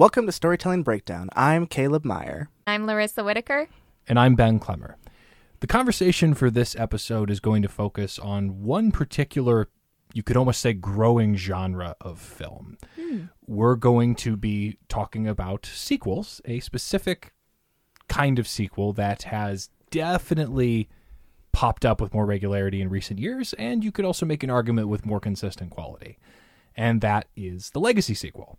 Welcome to Storytelling Breakdown. I'm Caleb Meyer. I'm Larissa Whitaker. And I'm Ben Clemmer. The conversation for this episode is going to focus on one particular, you could almost say, growing genre of film. Hmm. We're going to be talking about sequels, a specific kind of sequel that has definitely popped up with more regularity in recent years, and you could also make an argument with more consistent quality. And that is the legacy sequel.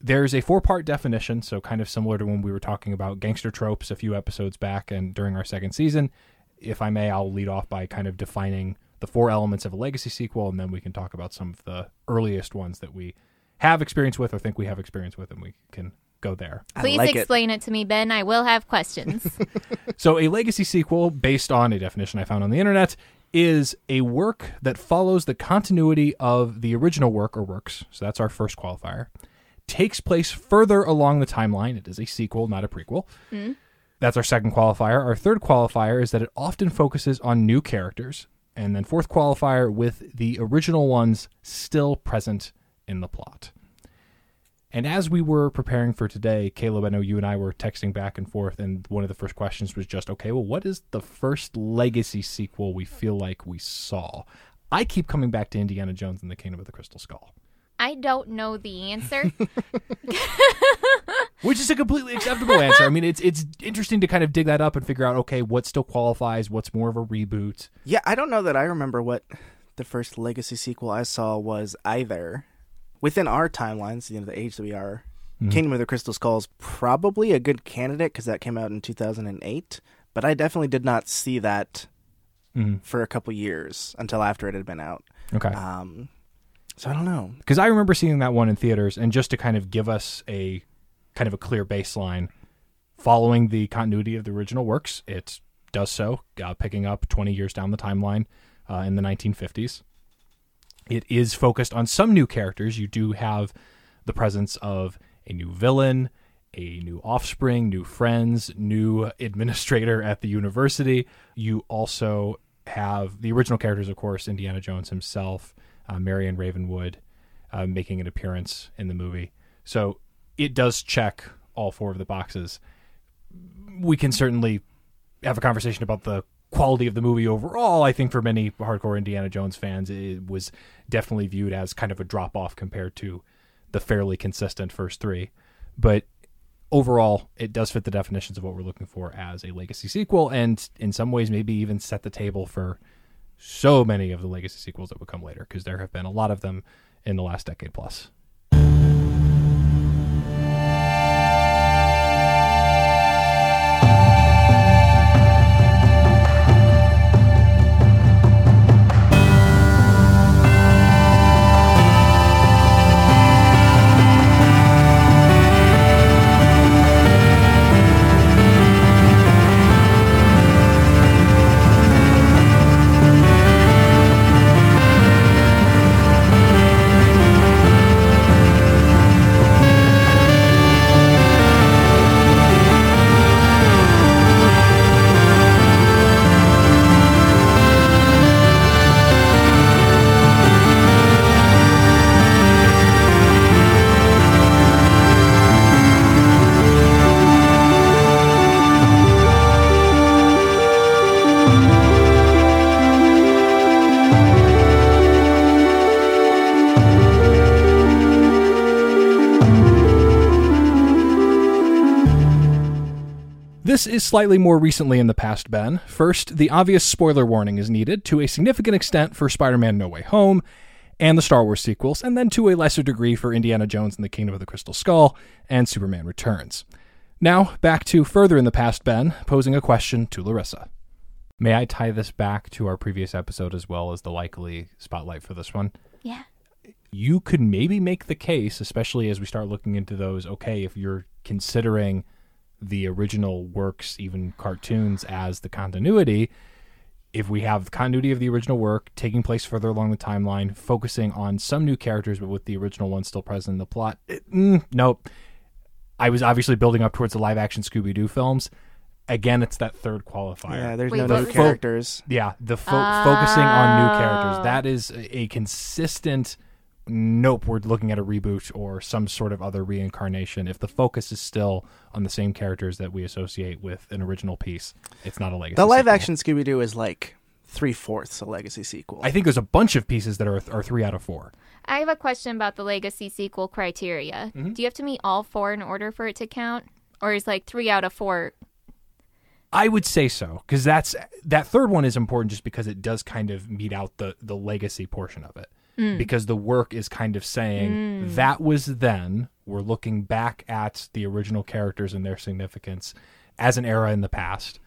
There's a four part definition, so kind of similar to when we were talking about gangster tropes a few episodes back and during our second season. If I may, I'll lead off by kind of defining the four elements of a legacy sequel, and then we can talk about some of the earliest ones that we have experience with or think we have experience with, and we can go there. Please like it. explain it. to me, Ben. I will have questions. So, a legacy sequel, based on a definition I found on the internet, is a work that follows the continuity of the original work or works. So, that's our first qualifier. Takes place further along the timeline. It is a sequel, not a prequel. Hmm. That's our second qualifier. Our third qualifier is that it often focuses on new characters. And then, fourth qualifier, with the original ones still present in the plot. And as we were preparing for today, Caleb, I know you and I were texting back and forth, and one of the first questions was just, okay, well, what is the first legacy sequel we feel like we saw? I keep coming back to Indiana Jones and the Kingdom of the Crystal Skull, I don't know the answer. which is a completely acceptable answer. I mean, it's it's interesting to kind of dig that up and figure out, okay, what still qualifies, what's more of a reboot. Yeah, I don't know that I remember what the first legacy sequel I saw was either. Within our timelines, you know, the age that we are, Kingdom of the Crystal Skull is probably a good candidate because that came out in 2008. But I definitely did not see that Mhm. for a couple years until after it had been out. Okay. Um, so I don't know. because I remember seeing that one in theaters, and just to kind of give us a kind of a clear baseline, following the continuity of the original works, it does so, uh, picking up 20 years down the timeline uh, in the 1950s. It is focused on some new characters. You do have the presence of a new villain, a new offspring, new friends, new administrator at the university. You also have the original characters, of course, Indiana Jones himself, uh, Marion Ravenwood, uh, making an appearance in the movie. So it does check all four of the boxes. We can certainly have a conversation about the quality of the movie overall. I think for many hardcore Indiana Jones fans, it was definitely viewed as kind of a drop off compared to the fairly consistent first three. But overall, it does fit the definitions of what we're looking for as a legacy sequel, and in some ways, maybe even set the table for so many of the legacy sequels that would come later, because there have been a lot of them in the last decade plus. This is slightly more recently in the past, Ben. First, the obvious spoiler warning is needed to a significant extent for Spider Man No Way Home and the Star Wars sequels, and then to a lesser degree for Indiana Jones and the Kingdom of the Crystal Skull and Superman Returns. Now, back to further in the past, Ben, posing a question to Larissa. May I tie this back to our previous episode as well as the likely spotlight for this one? yeah. you could maybe make the case, especially as we start looking into those. Okay, if you're considering the original works, even cartoons, as the continuity, if we have the continuity of the original work taking place further along the timeline, focusing on some new characters, but with the original ones still present in the plot, it, mm, nope. I was obviously building up towards the live action Scooby Doo films. Again, it's that third qualifier. Yeah, there's Wait, no new was- characters. Yeah, the fo- focusing on new Oh. characters. That is a a consistent nope, we're looking at a reboot or some sort of other reincarnation. If the focus is still on the same characters that we associate with an original piece, it's not a legacy. The live sequel. action Scooby Doo is like three fourths a legacy sequel. I think there's a bunch of pieces that are are three out of four. I have a question about the legacy sequel criteria. Mm-hmm. Do you have to meet all four in order for it to count? Or is like three out of four? I would say so because that's that third one is important just because it does kind of meet out the the legacy portion of it. Because the work is kind of saying that was then. We're looking back at the original characters and their significance as an era in the past,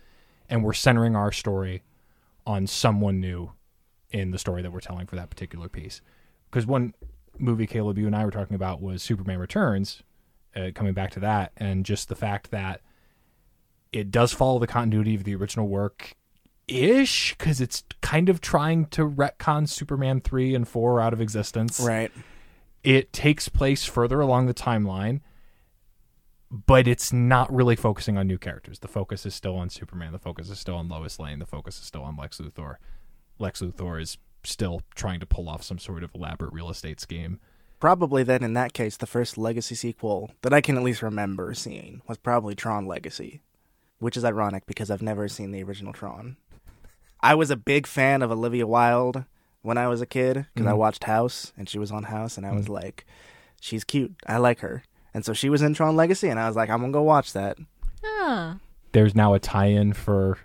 and we're centering our story on someone new in the story that we're telling for that particular piece. Because one movie, Caleb, you and I were talking about was Superman Returns, uh, coming back to that, and just the fact that it does follow the continuity of the original work ish because it's kind of trying to retcon Superman 3 and 4 out of existence. right. It takes place further along the timeline, but it's not really focusing on new characters. The focus is still on Superman. The focus is still on Lois Lane. The focus is still on Lex Luthor. Lex Luthor is still trying to pull off some sort of elaborate real estate scheme. Probably then, in that case, the first legacy sequel that I can at least remember seeing was probably Tron Legacy, which is ironic because I've never seen the original Tron. I was a big fan of Olivia Wilde when I was a kid because I mm-hmm. watched House and she was on House, and I was mm. like, she's cute. I like her. And so she was in Tron Legacy, and I was like, I'm going to go watch that. Huh. There's now a tie-in for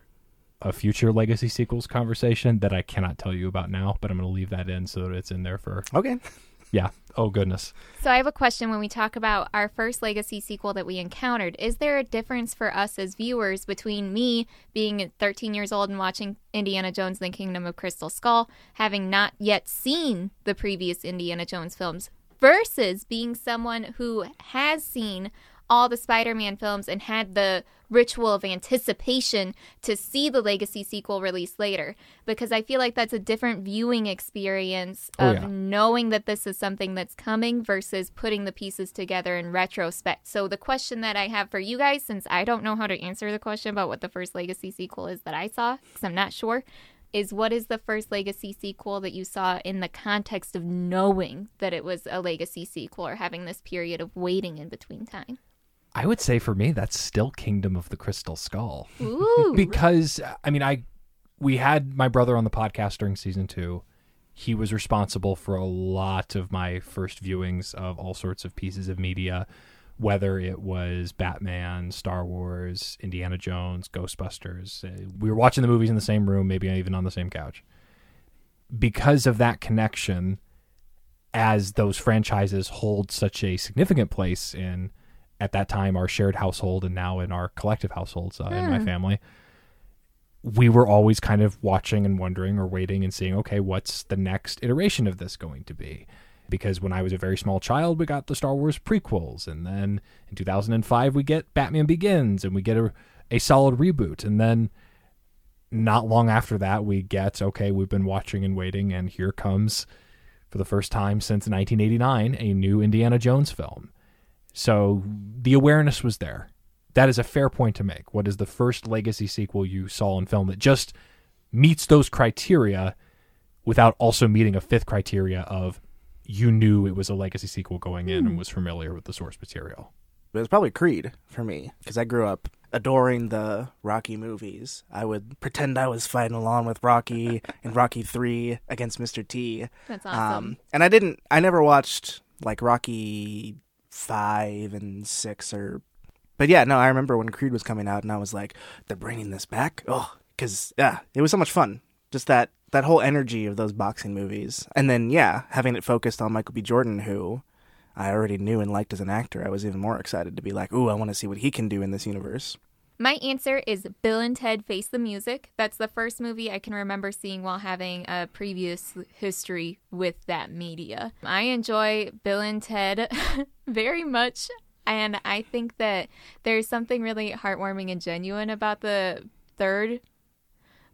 a future Legacy sequels conversation that I cannot tell you about now, but I'm going to leave that in so that it's in there for Okay. Yeah. Oh goodness. So I have a question when we talk about our first legacy sequel that we encountered. Is there a difference for us as viewers between me being 13 years old and watching Indiana Jones and the Kingdom of Crystal Skull, having not yet seen the previous Indiana Jones films, versus being someone who has seen all the Spider-Man films and had the ritual of anticipation to see the legacy sequel released later because I feel like that's a different viewing experience Oh, of yeah. knowing that this is something that's coming versus putting the pieces together in retrospect. So the question that I have for you guys since I don't know how to answer the question about what the first legacy sequel is that I saw cuz I'm not sure is what is the first legacy sequel that you saw in the context of knowing that it was a legacy sequel or having this period of waiting in between time? I would say for me that's still Kingdom of the Crystal Skull. Ooh. because I mean I we had my brother on the podcast during season 2. He was responsible for a lot of my first viewings of all sorts of pieces of media whether it was Batman, Star Wars, Indiana Jones, Ghostbusters. Uh, We were watching the movies in the same room, maybe even on the same couch. Because of that connection as those franchises hold such a significant place in at that time our shared household and now in our collective households uh, in my family we were always kind of watching and wondering or waiting and seeing okay what's the next iteration of this going to be? Because when i was a very small child we got the star wars prequels and then in 2005 we get batman begins and we get a, a solid reboot and then not long after that we get okay we've been watching and waiting and here comes for the first time since 1989 a new indiana jones film so the awareness was there. That is a fair point to make. What is the first legacy sequel you saw in film that just meets those criteria without also meeting a fifth criteria of you knew it was a legacy sequel going in and was familiar with the source material? But it's probably Creed for me because I grew up adoring the Rocky movies. I would pretend I was fighting along with Rocky in Rocky 3 against Mr. T. That's awesome. Um, and I didn't, I never watched like Rocky 5 and 6 or, but yeah, no, I remember when Creed was coming out and I was like, they're bringing this back? Oh, because, yeah, it was so much fun. Just that, that whole energy of those boxing movies. And then, yeah, having it focused on Michael B. Jordan, who I already knew and liked as an actor, I was even more excited to be like, ooh, I want to see what he can do in this universe. My answer is Bill and Ted Face the Music. That's the first movie I can remember seeing while having a previous history with that media. I enjoy Bill and Ted very much, and I think that there's something really heartwarming and genuine about the third.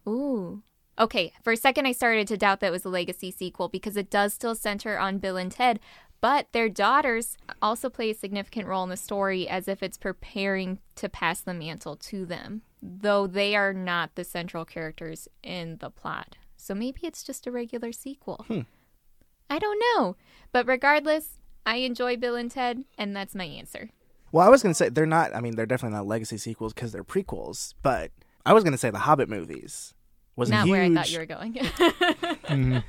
Ooh. Okay, for a second I started to doubt that it was a legacy sequel because it does still center on Bill and Ted, but their daughters also play a significant role in the story as if it's preparing to pass the mantle to them, though they are not the central characters in the plot. So maybe it's just a regular sequel. Hmm. I don't know. But regardless, I enjoy Bill and Ted, and that's my answer. Well, I was gonna say they're not. I mean, they're definitely not legacy sequels because they're prequels. But I was gonna say the Hobbit movies was Not a huge. where I thought you were going. Mm-hmm. And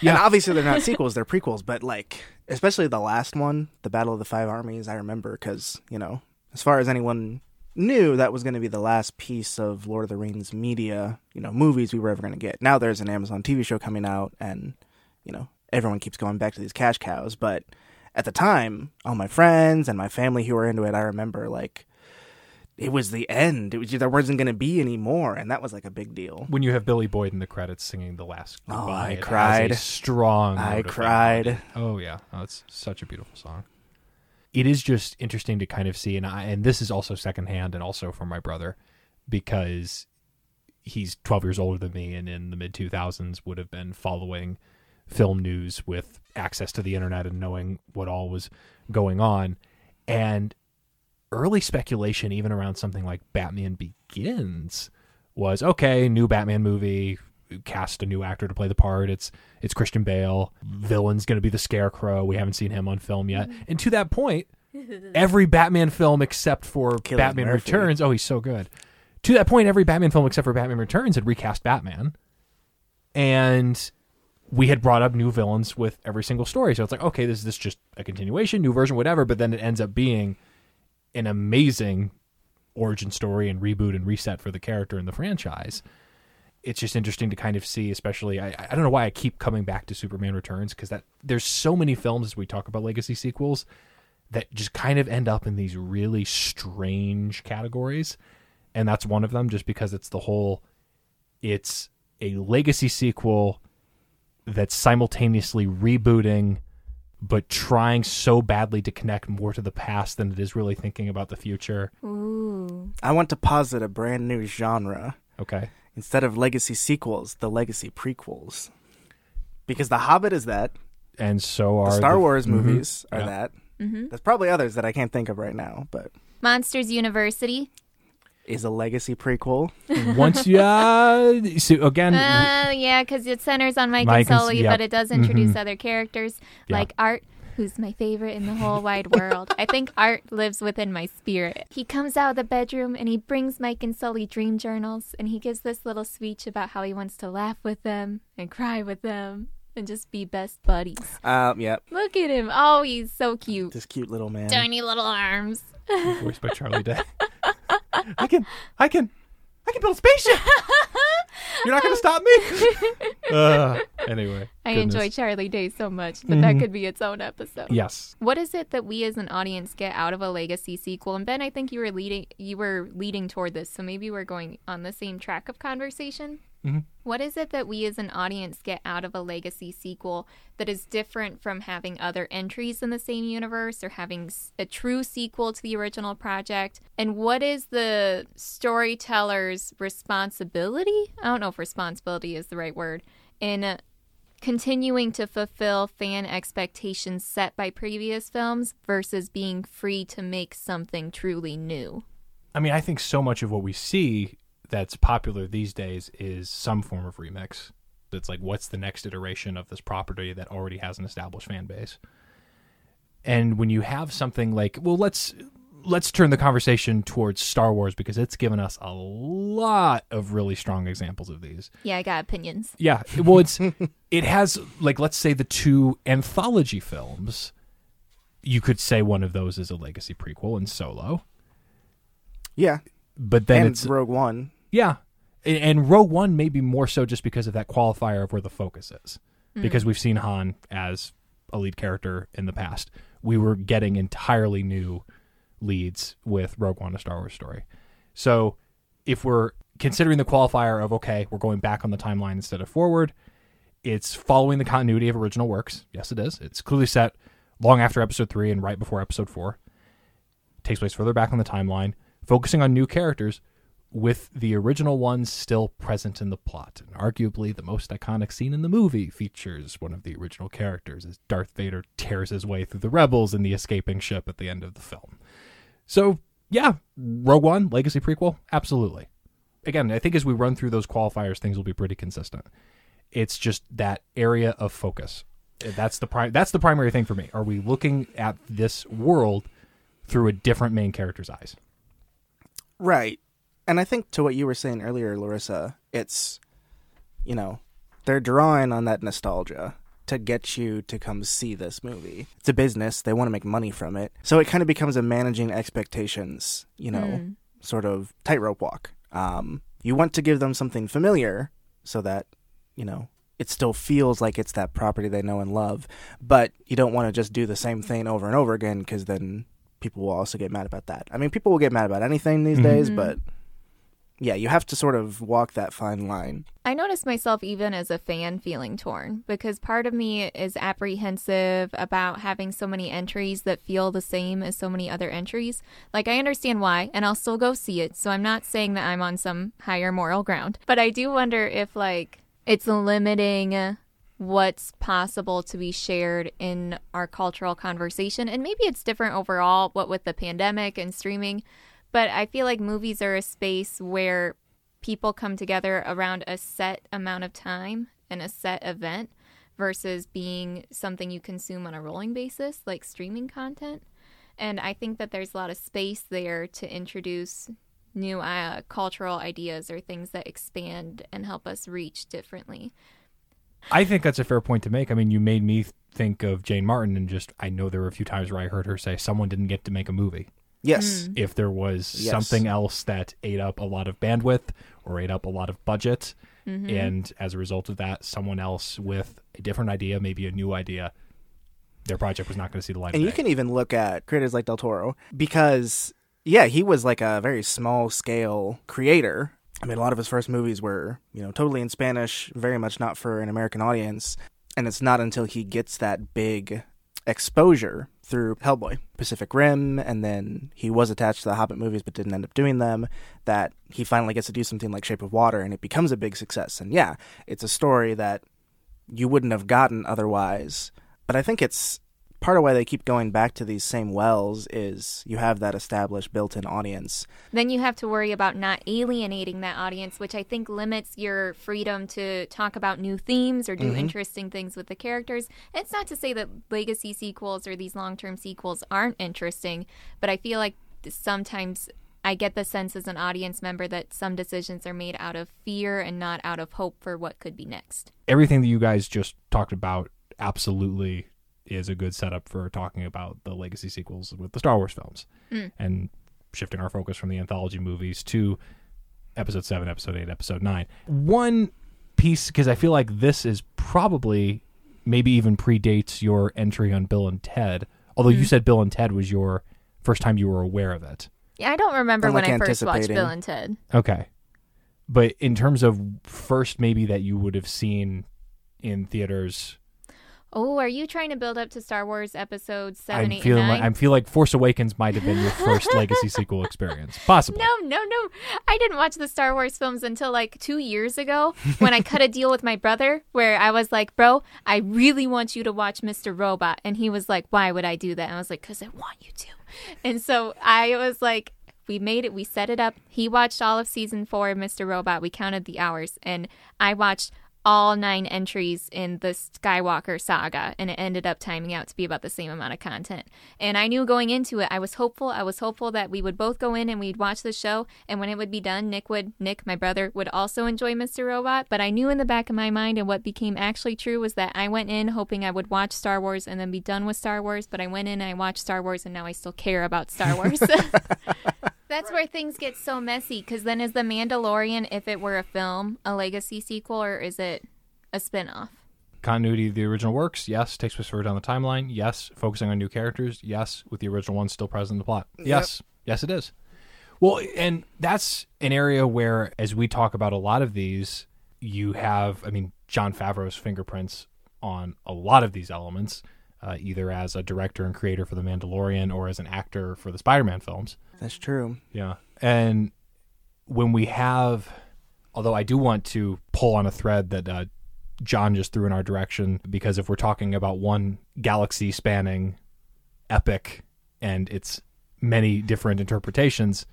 Yeah. obviously they're not sequels; they're prequels. But like, especially the last one, the Battle of the Five Armies, I remember because you know, as far as anyone knew, that was going to be the last piece of Lord of the Rings media, you know, movies we were ever going to get. Now there's an Amazon TV show coming out, and you know, everyone keeps going back to these cash cows. But at the time, all my friends and my family who were into it, I remember like. It was the end. It was there wasn't going to be any more, and that was like a big deal. when you have Billy Boyd in the credits singing the last Oh, goodbye, I cried. strong. I cried. Oh yeah, oh, it's such a beautiful song. It is just interesting to kind of see, and I, and this is also secondhand, and also from my brother, because he's 12 years older than me, and in the mid 2000s would have been following film news with access to the internet and knowing what all was going on, and early speculation, even around something like Batman Begins, was okay, new Batman movie, cast a new actor to play the part. It's it's Christian Bale. Villain's going to be the Scarecrow. We haven't seen him on film yet. Mm-hmm. And to that point, every Batman film except for Cillian Batman Murphy. Returns. Oh, he's so good. To that point, every Batman film except for Batman Returns had recast Batman, and we had brought up new villains with every single story. So it's like, okay, this is this just a continuation, new version, whatever. But then it ends up being an amazing origin story and reboot and reset for the character in the franchise. It's just interesting to kind of see, especially I, I don't know why I keep coming back to Superman Returns because that there's so many films as we talk about legacy sequels that just kind of end up in these really strange categories, and that's one of them. Just because it's the whole, it's a legacy sequel that's simultaneously rebooting but trying so badly to connect more to the past than it is really thinking about the future. Ooh. I want to posit a brand new genre. Okay. Instead of legacy sequels, the legacy prequels. Because The Hobbit is that. And so are The Star Wars Mhm. movies are Yeah. that. hmm There's probably others that I can't think of right now, but Monsters University. Is a legacy prequel. Once you uh, so again, Uh, yeah, because it centers on Mike, Mike and and- Sully, yep. but it does introduce Mhm. other characters Yeah. like Art, who's my favorite in the whole wide world. I think Art lives within my spirit. He comes out of the bedroom and he brings Mike and Sully dream journals, and he gives this little speech about how he wants to laugh with them and cry with them and just be best buddies. Um, yeah, Look at him. Oh, he's so cute. this cute little man. Tiny little arms. voiced by Charlie Day. I can, I can, I can build a spaceship. You're not going to stop me. uh, anyway, I goodness. enjoy Charlie Day so much, but that Mhm. could be its own episode. Yes. What is it that we as an audience get out of a legacy sequel? And Ben, I think you were leading you were leading toward this, so maybe we're going on the same track of conversation. Mhm. What is it that we as an audience get out of a legacy sequel that is different from having other entries in the same universe or having a true sequel to the original project? And what is the storyteller's responsibility? I don't know if responsibility is the right word in continuing to fulfill fan expectations set by previous films versus being free to make something truly new. I mean, I think so much of what we see that's popular these days is some form of remix. It's like, what's the next iteration of this property that already has an established fan base? And when you have something like, well, let's let's turn the conversation towards Star Wars because it's given us a lot of really strong examples of these. Yeah, I got opinions. Yeah, well, it's it has like let's say the two anthology films. You could say one of those is a legacy prequel in Solo, Yeah, but then and it's Rogue One. yeah, and, and Rogue One maybe more so just because of that qualifier of where the focus is, mm. because we've seen Han as a lead character in the past. We were getting entirely new leads with Rogue One, a Star Wars story. So if we're considering the qualifier of okay, we're going back on the timeline instead of forward, it's following the continuity of original works. Yes, it is. It's clearly set long after Episode three and right before Episode four. takes place further back on the timeline, focusing on new characters with the original ones still present in the plot. And arguably, the most iconic scene in the movie features one of the original characters as Darth Vader tears his way through the rebels in the escaping ship at the end of the film. So, yeah, Rogue One, Legacy prequel, absolutely. Again, I think as we run through those qualifiers, things will be pretty consistent. It's just that area of focus That's the pri- that's the primary thing for me. Are we looking at this world through a different main character's eyes? Right. And I think to what you were saying earlier, Larissa, it's, you know, they're drawing on that nostalgia to get you to come see this movie. It's a business, they want to make money from it. So it kind of becomes a managing expectations, you know, Mm. sort of tightrope walk. Um, you want to give them something familiar so that, you know, it still feels like it's that property they know and love, but you don't want to just do the same thing over and over again because then people will also get mad about that. I mean, people will get mad about anything these Mhm. days, Mhm. but yeah, you have to sort of walk that fine line. I notice myself even as a fan feeling torn because part of me is apprehensive about having so many entries that feel the same as so many other entries. Like, I understand why, and I'll still go see it. So I'm not saying that I'm on some higher moral ground. But I do wonder if, like, it's limiting what's possible to be shared in our cultural conversation. And maybe it's different overall, what with the pandemic and streaming. But I feel like movies are a space where people come together around a set amount of time and a set event versus being something you consume on a rolling basis, like streaming content. And I think that there's a lot of space there to introduce new uh, cultural ideas or things that expand and help us reach differently. I think that's a fair point to make. I mean, you made me think of Jane Martin, and just I know there were a few times where I heard her say someone didn't get to make a movie. Yes. If there was Yes. something else that ate up a lot of bandwidth or ate up a lot of budget, Mm-hmm. and as a result of that, someone else with a different idea, maybe a new idea, their project was not going to see the light And of you day. can even look at creators like Del Toro because, yeah, he was like a very small scale creator. I mean, a lot of his first movies were, you know, totally in Spanish, very much not for an American audience. And it's not until he gets that big exposure through Hellboy, Pacific Rim, and then he was attached to the Hobbit movies but didn't end up doing them, that he finally gets to do something like Shape of Water and it becomes a big success. And yeah, it's a story that you wouldn't have gotten otherwise. But I think it's part of why they keep going back to these same wells is you have that established built-in audience. then you have to worry about not alienating that audience, which I think limits your freedom to talk about new themes or do mm-hmm. interesting things with the characters. It's not to say that legacy sequels or these long term sequels aren't interesting, but I feel like sometimes I get the sense as an audience member that some decisions are made out of fear and not out of hope for what could be next. Everything that you guys just talked about absolutely is a good setup for talking about the legacy sequels with the Star Wars films mm. and shifting our focus from the anthology movies to episode 7, episode 8, episode 9. One piece because I feel like this is probably maybe even predates your entry on Bill and Ted. Although you mm. said Bill and Ted was your first time you were aware of it. Yeah, I don't remember I'm, when like, I first watched. Bill and Ted. Okay. But in terms of first maybe that you would have seen in theaters Oh, are you trying to build up to Star Wars Episode 7, I'm 8, feeling and 9? like I feel like Force Awakens might have been your first legacy sequel experience. Possibly. No, no, no. I didn't watch the Star Wars films until like two years ago when I cut a deal with my brother where I was like, bro, I really want you to watch Mr. Robot. And he was like, why would I do that? And I was like, because I want you to. And so I was like, we made it, we set it up. He watched all of season four of Mr. Robot. We counted the hours. And I watched all nine entries in the Skywalker saga, and it ended up timing out to be about the same amount of content. And I knew going into it, I was hopeful. I was hopeful that we would both go in and we'd watch the show, and when it would be done, Nick would, Nick, my brother, would also enjoy Mr. Robot. But I knew in the back of my mind, and what became actually true was that I went in hoping I would watch Star Wars and then be done with Star Wars. But I went in and I watched Star Wars, and now I still care about Star Wars. That's where things get so messy because then is The Mandalorian, if it were a film, a legacy sequel, or is it a spin off? Continuity of the original works, yes. Takes place further down the timeline, yes. Focusing on new characters, yes. With the original ones still present in the plot, yes. Yes, it is. Well, and that's an area where, as we talk about a lot of these, you have, I mean, Jon Favreau's fingerprints on a lot of these elements, uh, either as a director and creator for The Mandalorian or as an actor for the Spider Man films. That's true. Yeah. And when we have, although I do want to pull on a thread that uh, John just threw in our direction, because if we're talking about one galaxy spanning epic and its many different interpretations,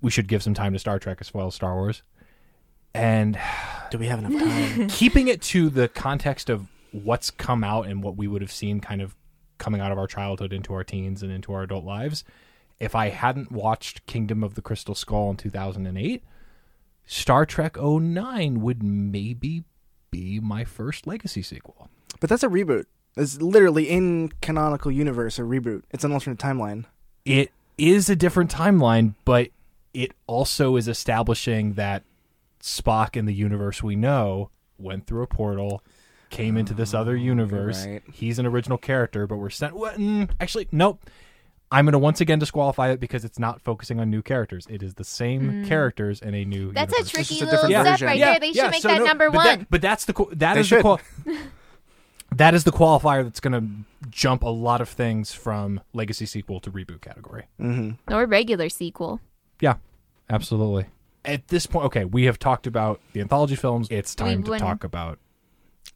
we should give some time to Star Trek as well as Star Wars. And Do we have enough time? keeping it to the context of what's come out and what we would have seen kind of coming out of our childhood into our teens and into our adult lives. If I hadn't watched Kingdom of the Crystal Skull in 2008, Star Trek 09 would maybe be my first legacy sequel. But that's a reboot. It's literally in canonical universe a reboot. It's an alternate timeline. It is a different timeline, but it also is establishing that Spock in the universe we know went through a portal, came into this other universe. right. He's an original character, but we're sent. Mm, actually, nope. I'm going to once again disqualify it because it's not focusing on new characters. It is the same characters in a new. Mm. That's universe. a tricky just a little different step version. right Yeah, there. They yeah, should make so that no, number but one. that- but that's the qu- that They is the qual- that is the qualifier that's going to jump a lot of things from legacy sequel to reboot category. Mm-hmm. or regular sequel. Yeah, absolutely. At this point, okay, we have talked about the anthology films. It's time We to wouldn't- talk about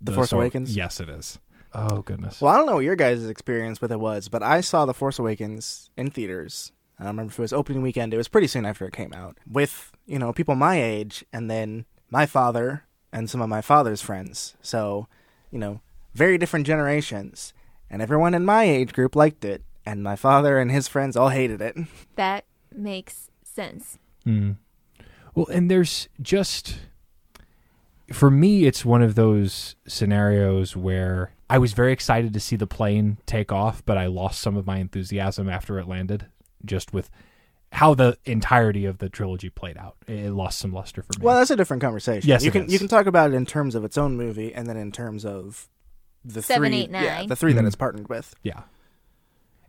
The Force Star- Awakens? Yes, it is. Oh goodness. Well, I don't know what your guys' experience with it was, but I saw The Force Awakens in theaters. I don't remember if it was opening weekend. It was pretty soon after it came out. With, you know, people my age and then my father and some of my father's friends. So, you know, very different generations. And everyone in my age group liked it. And my father and his friends all hated it. That makes sense. Hmm. Well, and there's just for me, it's one of those scenarios where I was very excited to see the plane take off, but I lost some of my enthusiasm after it landed, just with how the entirety of the trilogy played out. It lost some luster for me. Well, that's a different conversation. Yes, you it can is. you can talk about it in terms of its own movie, and then in terms of the Seven, three, eight, yeah, the three that Mhm. it's partnered with. Yeah.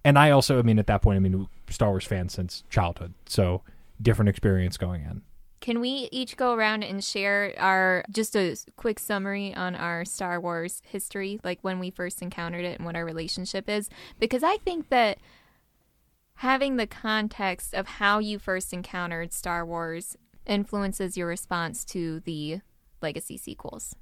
And I also, I mean, at that point, I mean, Star Wars fan since childhood, so different experience going in. Can we each go around and share our just a quick summary on our Star Wars history, like when we first encountered it and what our relationship is? Because I think that having the context of how you first encountered Star Wars influences your response to the legacy sequels.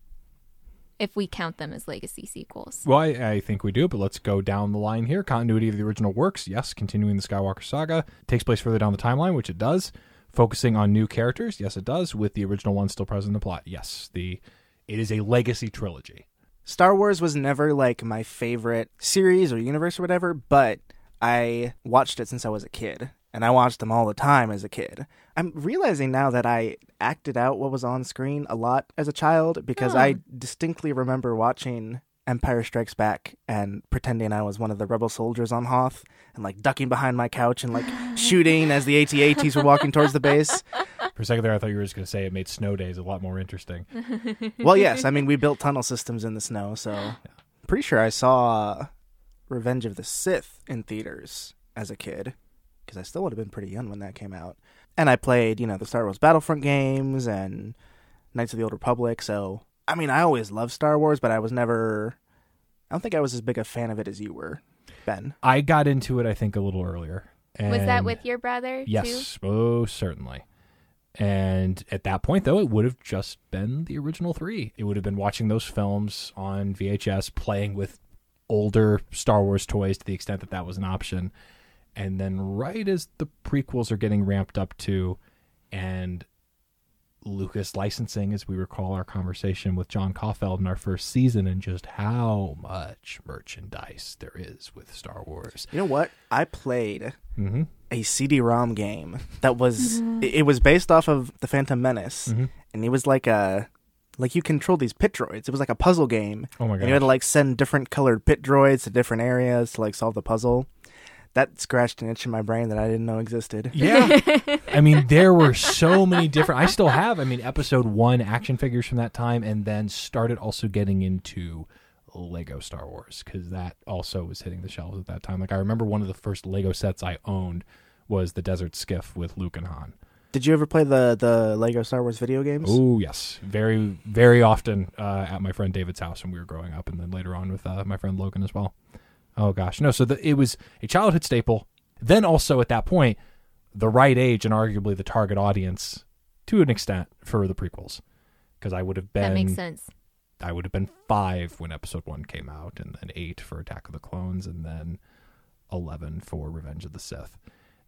If we count them as legacy sequels. Well, I, I think we do, but let's go down the line here. Continuity of the original works, yes. Continuing the Skywalker saga takes place further down the timeline, which it does. Focusing on new characters, yes, it does. With the original one still present in the plot, yes. The it is a legacy trilogy. Star Wars was never like my favorite series or universe or whatever, but I watched it since I was a kid. And I watched them all the time as a kid. I'm realizing now that I acted out what was on screen a lot as a child because Huh. I distinctly remember watching Empire Strikes Back and pretending I was one of the rebel soldiers on Hoth and like ducking behind my couch and like shooting as the AT-ATs were walking towards the base. For a second there, I thought you were just going to say it made snow days a lot more interesting. Well, yes, I mean we built tunnel systems in the snow, so pretty sure I saw Revenge of the Sith in theaters as a kid because I still would have been pretty young when that came out. And I played, you know, the Star Wars Battlefront games and Knights of the Old Republic. So, I mean, I always loved Star Wars, but I was never. I don't think I was as big a fan of it as you were, Ben. I got into it, I think, a little earlier. Was that with your brother too? Yes, most certainly. And at that point, though, it would have just been the original three. It would have been watching those films on VHS, playing with older Star Wars toys to the extent that that was an option. And then, right as the prequels are getting ramped up to, and Lucas licensing, as we recall our conversation with John Caulfield in our first season, and just how much merchandise there is with Star Wars. You know what? I played Mm-hmm. a CD-ROM game that was it it was based off of the Phantom Menace, Mhm. and it was like a like you control these pit droids. It was like a puzzle game, Oh my god! you had to like send different colored pit droids to different areas to like solve the puzzle. That scratched an itch in my brain that I didn't know existed. Yeah. I mean, there were so many different. I still have, I mean, episode one action figures from that time, and then started also getting into Lego Star Wars because that also was hitting the shelves at that time. Like, I remember one of the first Lego sets I owned was the Desert Skiff with Luke and Han. Did you ever play the the Lego Star Wars video games? Oh, yes. Very, very often uh, at my friend David's house when we were growing up, and then later on with uh, my friend Logan as well. Oh, gosh. No, so the, it was a childhood staple. Then also at that point, the right age and arguably the target audience to an extent for the prequels. Because I would have been That makes sense. I would have been five when episode one came out, and then eight for Attack of the Clones, and then eleven for Revenge of the Sith.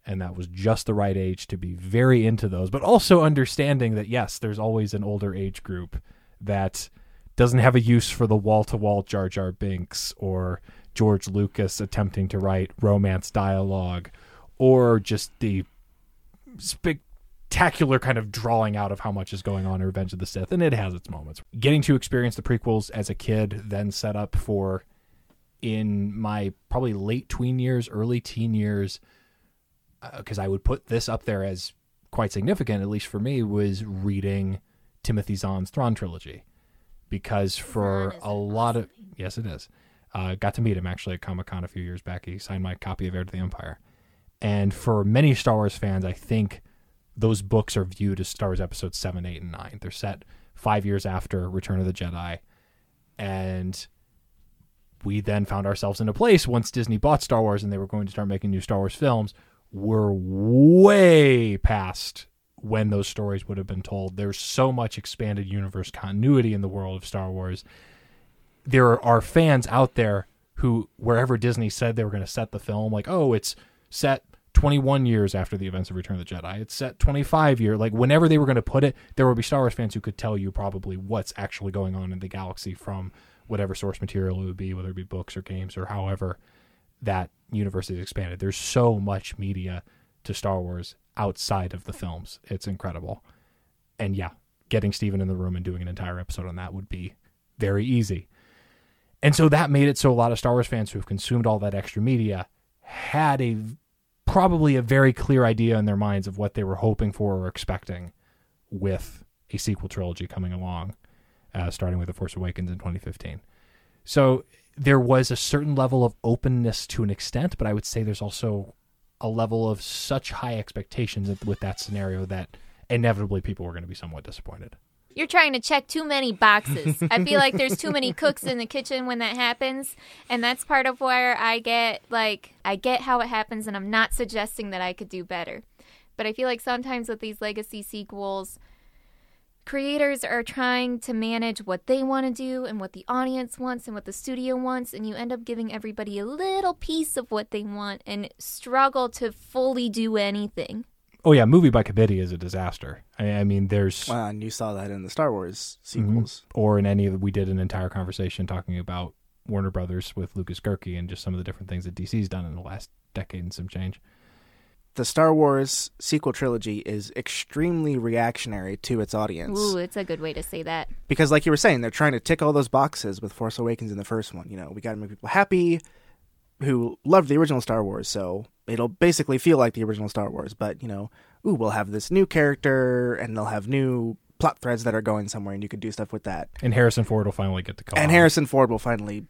And that was just the right age to be very into those, but also understanding that yes, there's always an older age group that doesn't have a use for the wall to wall Jar Jar Binks or George Lucas attempting to write romance dialogue or just the spectacular kind of drawing out of how much is going on in Revenge of the Sith. And it has its moments. Getting to experience the prequels as a kid, then set up for in my probably late tween years, early teen years, because uh, I would put this up there as quite significant, at least for me, was reading Timothy Zahn's Thrawn trilogy. Because for a lot of yes, it is. Uh, got to meet him actually at Comic Con a few years back. He signed my copy of Heir to the Empire. And for many Star Wars fans, I think those books are viewed as Star Wars episodes 7, 8, and 9. They're set five years after Return of the Jedi. And we then found ourselves in a place once Disney bought Star Wars and they were going to start making new Star Wars films. We're way past when those stories would have been told. There's so much expanded universe continuity in the world of Star Wars there are fans out there who wherever Disney said they were going to set the film, like, oh, it's set 21 years after the events of Return of the Jedi. It's set 25 year. Like whenever they were going to put it, there would be Star Wars fans who could tell you probably what's actually going on in the galaxy from whatever source material it would be, whether it be books or games or however that universe is expanded. There's so much media to Star Wars outside of the films. It's incredible. And yeah, getting Steven in the room and doing an entire episode on that would be very easy. And so that made it so a lot of Star Wars fans who have consumed all that extra media had a probably a very clear idea in their minds of what they were hoping for or expecting with a sequel trilogy coming along, uh, starting with The Force Awakens in 2015. So there was a certain level of openness to an extent, but I would say there's also a level of such high expectations with that scenario that inevitably people were going to be somewhat disappointed you're trying to check too many boxes. I feel like there's too many cooks in the kitchen when that happens, and that's part of where I get like I get how it happens and I'm not suggesting that I could do better. But I feel like sometimes with these legacy sequels, creators are trying to manage what they want to do and what the audience wants and what the studio wants and you end up giving everybody a little piece of what they want and struggle to fully do anything. Oh yeah, movie by committee is a disaster. I, I mean, there's well, and you saw that in the Star Wars sequels, mm-hmm. or in any of we did an entire conversation talking about Warner Brothers with Lucas Gerke and just some of the different things that DC's done in the last decade and some change. The Star Wars sequel trilogy is extremely reactionary to its audience. Ooh, it's a good way to say that. Because, like you were saying, they're trying to tick all those boxes with Force Awakens in the first one. You know, we got to make people happy who loved the original Star Wars, so it'll basically feel like the original Star Wars. But you know, ooh, we'll have this new character, and they'll have new plot threads that are going somewhere, and you could do stuff with that. And Harrison Ford will finally get the call. And Harrison Ford will finally,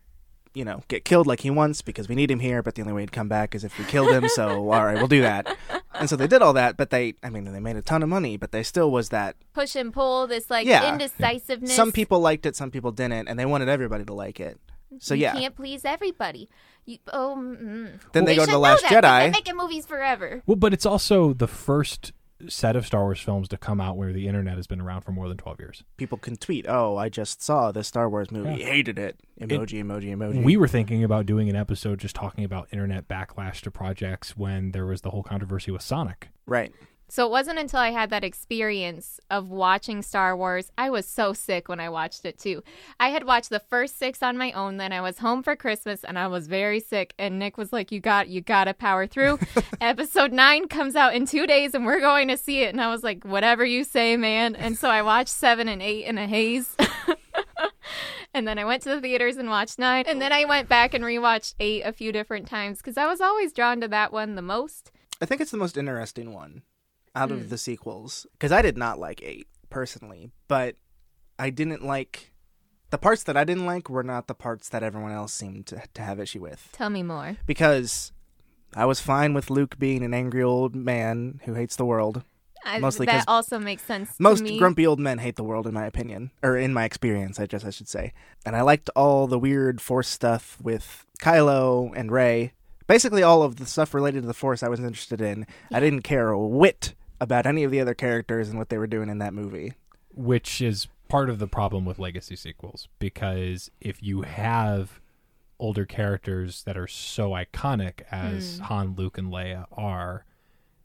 you know, get killed like he wants because we need him here. But the only way he'd come back is if we killed him. so all right, we'll do that. And so they did all that, but they, I mean, they made a ton of money, but they still was that push and pull, this like yeah. indecisiveness. Some people liked it, some people didn't, and they wanted everybody to like it. So you yeah, can't please everybody. You, oh, mm. then they, they go to the Last Jedi. They're making movies forever. Well, but it's also the first set of Star Wars films to come out where the internet has been around for more than 12 years. People can tweet, "Oh, I just saw this Star Wars movie. Yeah. Hated it." Emoji, it, emoji, emoji. We were thinking about doing an episode just talking about internet backlash to projects when there was the whole controversy with Sonic. Right. So it wasn't until I had that experience of watching Star Wars. I was so sick when I watched it too. I had watched the first 6 on my own, then I was home for Christmas and I was very sick and Nick was like, "You got you got to power through. Episode 9 comes out in 2 days and we're going to see it." And I was like, "Whatever you say, man." And so I watched 7 and 8 in a haze. and then I went to the theaters and watched 9 and then I went back and rewatched 8 a few different times cuz I was always drawn to that one the most. I think it's the most interesting one out of hmm. the sequels because I did not like eight personally, but I didn't like the parts that I didn't like were not the parts that everyone else seemed to, to have issue with. Tell me more. Because I was fine with Luke being an angry old man who hates the world. I, Mostly that also makes sense. Most grumpy old men hate the world, in my opinion, or in my experience. I just I should say. And I liked all the weird Force stuff with Kylo and Rey. Basically, all of the stuff related to the Force I was interested in. Yeah. I didn't care a whit about any of the other characters and what they were doing in that movie. Which is part of the problem with legacy sequels because if you have older characters that are so iconic as mm. Han, Luke, and Leia are,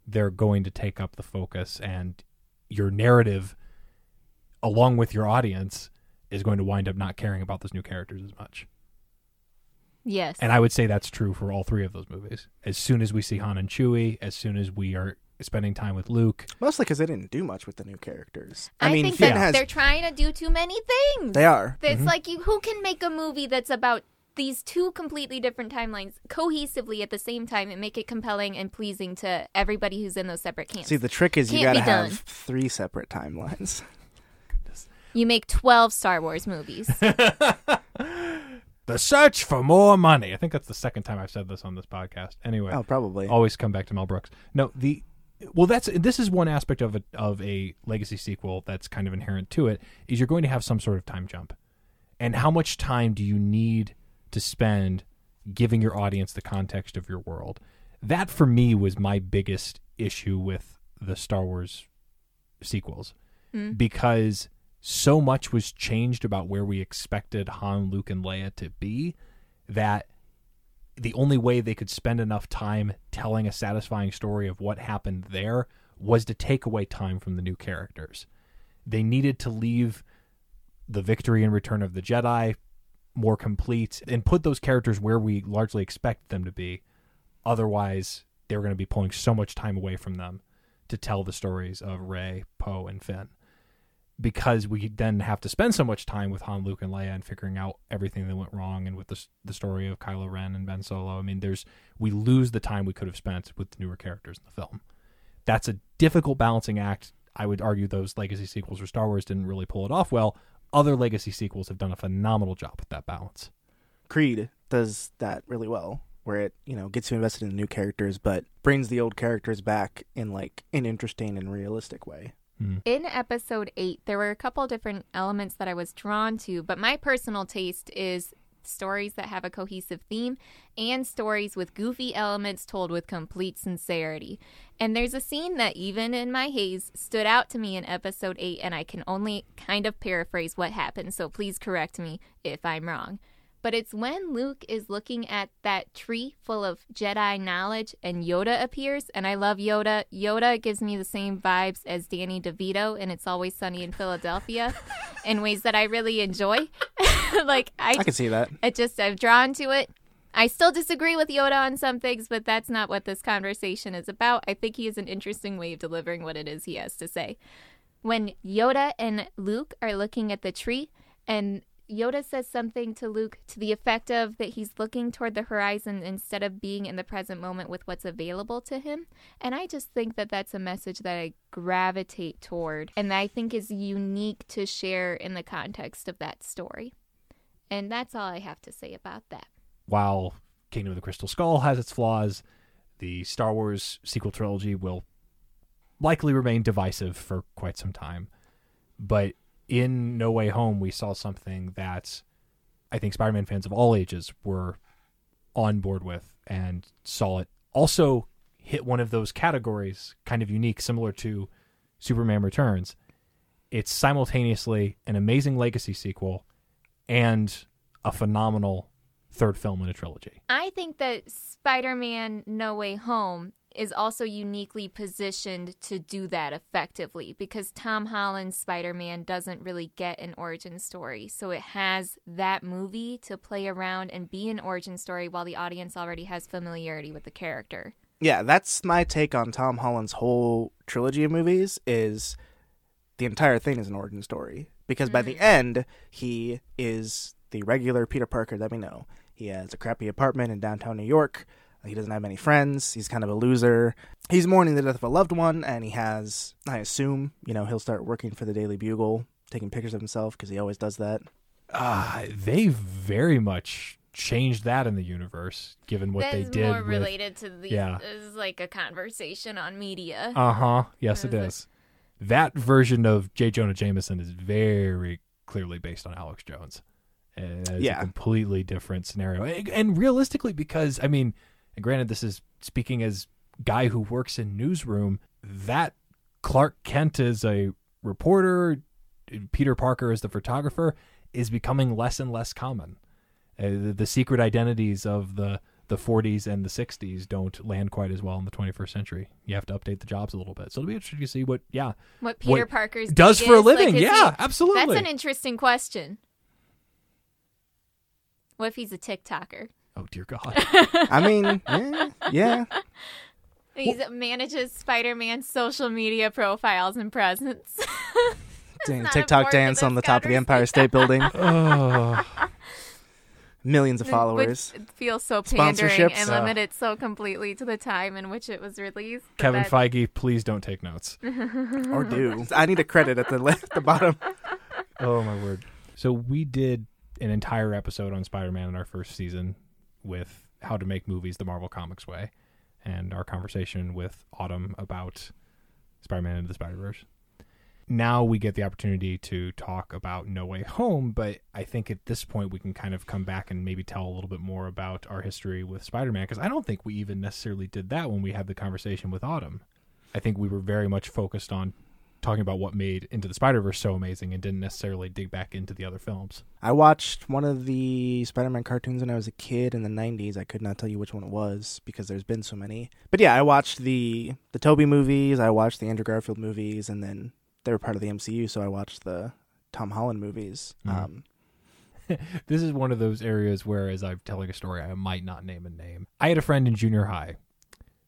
they're going to take up the focus and your narrative along with your audience is going to wind up not caring about those new characters as much. Yes. And I would say that's true for all three of those movies. As soon as we see Han and Chewie, as soon as we are spending time with Luke, Mostly because they didn't do much with the new characters. I, I, mean, think Finn that has. they're trying to do too many things. They are. It's mm-hmm. like you who can make a movie that's about these two completely different timelines cohesively at the same time and make it compelling and pleasing to everybody who's in those separate camps. See, the trick is you Can't gotta have done. three separate timelines. you make 12 Star Wars movies. the search for more money. I think that's the second time I've said this on this podcast. Anyway, Oh, probably. always come back to Mel Brooks. No, the well, that's this is one aspect of a of a legacy sequel that's kind of inherent to it is you're going to have some sort of time jump, and how much time do you need to spend giving your audience the context of your world? That for me was my biggest issue with the Star Wars sequels hmm. because so much was changed about where we expected Han, Luke, and Leia to be that the only way they could spend enough time telling a satisfying story of what happened there was to take away time from the new characters. They needed to leave the victory and return of the Jedi more complete and put those characters where we largely expect them to be. Otherwise, they were going to be pulling so much time away from them to tell the stories of Rey, Poe, and Finn. Because we then have to spend so much time with Han, Luke, and Leia and figuring out everything that went wrong, and with the the story of Kylo Ren and Ben Solo. I mean, there's we lose the time we could have spent with the newer characters in the film. That's a difficult balancing act. I would argue those legacy sequels for Star Wars didn't really pull it off well. Other legacy sequels have done a phenomenal job with that balance. Creed does that really well, where it you know gets you invested in the new characters, but brings the old characters back in like an interesting and realistic way. Mm. in episode 8, there were a couple different elements that I was drawn to, but my personal taste is stories that have a cohesive theme and stories with goofy elements told with complete sincerity. And there's a scene that, even in my haze, stood out to me in episode 8, and I can only kind of paraphrase what happened, so please correct me if I'm wrong. But it's when Luke is looking at that tree full of Jedi knowledge and Yoda appears. And I love Yoda. Yoda gives me the same vibes as Danny DeVito and It's Always Sunny in Philadelphia in ways that I really enjoy. like, I, I can see that. it just, I'm drawn to it. I still disagree with Yoda on some things, but that's not what this conversation is about. I think he has an interesting way of delivering what it is he has to say. When Yoda and Luke are looking at the tree, and Yoda says something to Luke to the effect of that he's looking toward the horizon instead of being in the present moment with what's available to him. And I just think that that's a message that I gravitate toward and I think is unique to share in the context of that story. And that's all I have to say about that. while Kingdom of the Crystal Skull has its flaws, the Star Wars sequel trilogy will likely remain divisive for quite some time. But in No Way Home, we saw something that I think Spider Man fans of all ages were on board with and saw it also hit one of those categories, kind of unique, similar to Superman Returns. It's simultaneously an amazing legacy sequel and a phenomenal third film in a trilogy. I think that Spider Man No Way Home is also uniquely positioned to do that effectively because Tom Holland's Spider Man doesn't really get an origin story. So it has that movie to play around and be an origin story while the audience already has familiarity with the character. Yeah, that's my take on Tom Holland's whole trilogy of movies. Is the entire thing is an origin story because by the mm. end he is the regular Peter Parker that we know. He has a crappy apartment in downtown New York. He doesn't have many friends. He's kind of a loser. He's mourning the death of a loved one, and he has, I assume, you know, he'll start working for the Daily Bugle, taking pictures of himself because he always does that. Uh, they very much changed that in the universe, given what That's they did. more with... related to the. yeah. This is like a conversation on media. Uh huh. Yes, it Is it? is. That version of J. Jonah Jameson is very clearly based on Alex Jones. And It's Yeah. a completely different scenario. And, and realistically, because, I mean, and granted, this is speaking as guy who works in newsroom, that Clark Kent is a reporter, Peter Parker is the photographer, is becoming less and less common. Uh, the, the secret identities of the the 40s and the 60s don't land quite as well in the 21st century. You have to update the jobs a little bit. So it'll be interesting to see what, yeah, What Peter What Parker's does for a is, like, living. is yeah, he- absolutely. That's an interesting question. What if he's a TikToker? Oh dear God. I mean, yeah, yeah. He manages Spider-Man's social media profiles and presence. Doing not TikTok dance on the top of the Empire State Building. oh, Millions of followers. Which feels so pandering Sponsorships, and uh, limited so completely to the time in which it was released. Kevin that- Feige, please don't take notes. or do. I need a credit at the left, the bottom. Oh my word. So we did an entire episode on Spider-Man in our first season with how to make movies the Marvel Comics way and our conversation with Autumn about Spider-Man into the Spider-Verse. Now we get the opportunity to talk about No Way Home, but I think at this point we can kind of come back and maybe tell a little bit more about our history with Spider-Man because I don't think we even necessarily did that when we had the conversation with Autumn. I think we were very much focused on talking about what made Into the Spider Verse so amazing and didn't necessarily dig back into the other films. I watched one of the Spider-Man cartoons when I was a kid in the '90s. I could not tell you which one it was because there's been so many. But yeah, I watched the the Tobey movies. I watched the Andrew Garfield movies, and then they were part of the MCU, so I watched the Tom Holland movies. Mhm. Um, This is one of those areas where, as I'm telling a story, I might not name a name. I had a friend in junior high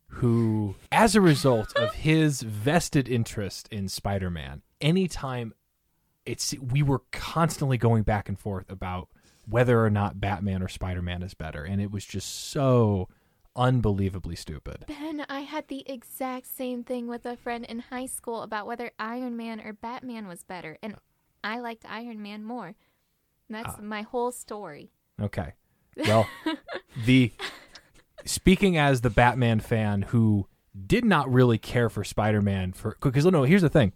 who, as a result of his vested interest in Spider Man, anytime it's we were constantly going back and forth about whether or not Batman or Spider Man is better, and it was just so unbelievably stupid. Ben, I had the exact same thing with a friend in high school about whether Iron Man or Batman was better, and I liked Iron Man more. That's Ah. my whole story. Okay. Well, the speaking as the Batman fan who did not really care for Spider-Man for because no, here's the thing.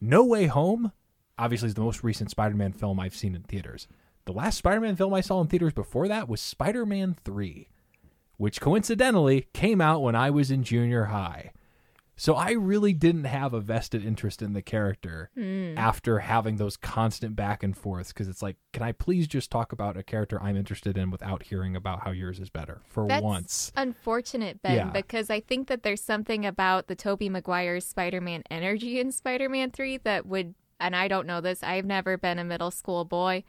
No Way Home obviously is the most recent Spider-Man film I've seen in theaters. The last Spider-Man film I saw in theaters before that was Spider-Man 3, which coincidentally came out when I was in junior high. So I really didn't have a vested interest in the character hmm. after having those constant back and forths because it's like, can I please just talk about a character I'm interested in without hearing about how yours is better for That's once? unfortunate, Ben, Yeah. because I think that there's something about the Tobey Maguire Spider-Man energy in Spider-Man 3 that would and I don't know this. I've never been a middle school boy,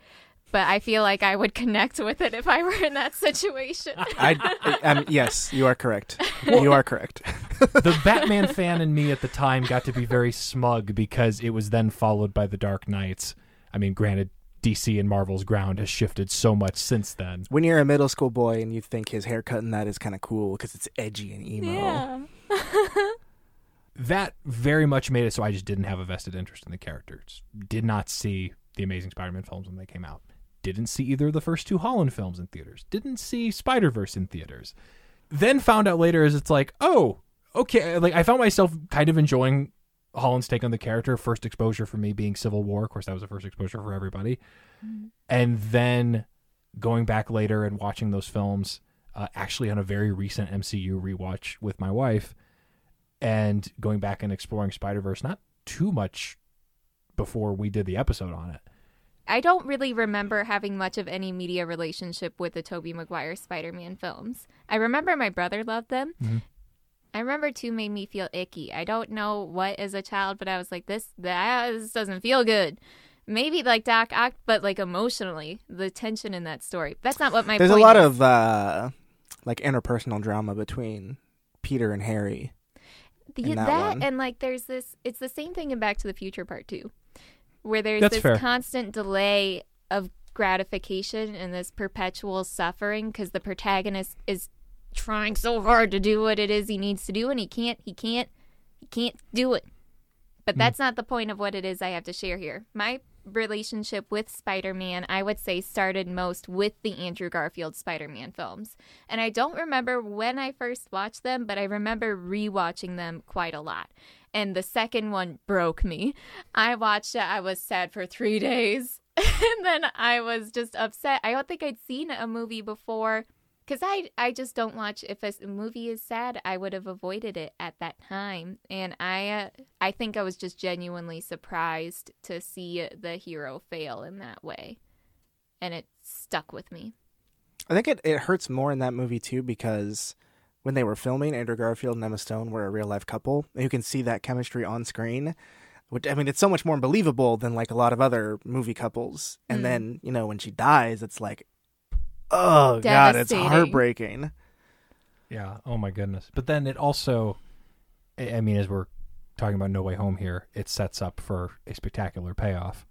but I feel like I would connect with it if I were in that situation. I, I, I mean, yes, you are correct. you are correct. the Batman fan in me at the time got to be very smug because it was then followed by the Dark Knights. I mean, granted, DC and Marvel's ground has shifted so much since then. when you're a middle school boy and you think his haircut and that is kind of cool because it's edgy and emo. That very much made it so I just didn't have a vested interest in the characters. Did not see the Amazing Spider-Man films when they came out. Didn't see either of the first two Holland films in theaters. Didn't see Spider-Verse in theaters. Then found out later as it's like, oh, okay. Like I found myself kind of enjoying Holland's take on the character. First exposure for me being Civil War. Of course, that was the first exposure for everybody. And then going back later and watching those films, uh, actually on a very recent MCU rewatch with my wife, and going back and exploring Spider Verse not too much before we did the episode on it. I don't really remember having much of any media relationship with the Tobey Maguire Spider-Man films. I remember my brother loved them. Mhm. I remember two made me feel icky. I don't know what as a child, but I was like, this that this doesn't feel good. Maybe like Doc Ock, but like emotionally, the tension in that story. That's not what my. There's a lot is. of uh, like interpersonal drama between Peter and Harry. The, that that, and like there's this it's the same thing in back to the future part two where there's That's this fair. constant delay of gratification and this perpetual suffering because the protagonist is trying so hard to do what it is he needs to do and he can't he can't he can't do it but Hmm. that's not the point of what it is i have to share here my relationship with spider-man i would say started most with the andrew garfield spider-man films and I don't remember when I first watched them, but I remember rewatching them quite a lot. And the second one broke me. I watched it, I was sad for three days. and then I was just upset. I don't think I'd seen a movie before. Because I, I just don't watch. If a movie is sad, I would have avoided it at that time. And I uh, I think I was just genuinely surprised to see the hero fail in that way. And it stuck with me. I think it, it hurts more in that movie too because when they were filming, Andrew Garfield and Emma Stone were a real life couple, and you can see that chemistry on screen. Which I mean, it's so much more believable than like a lot of other movie couples. And Mm. then you know when she dies, it's like, oh god, it's heartbreaking. Yeah. Oh my goodness. But then it also, I I mean, as we're talking about No Way Home here, it sets up for a spectacular payoff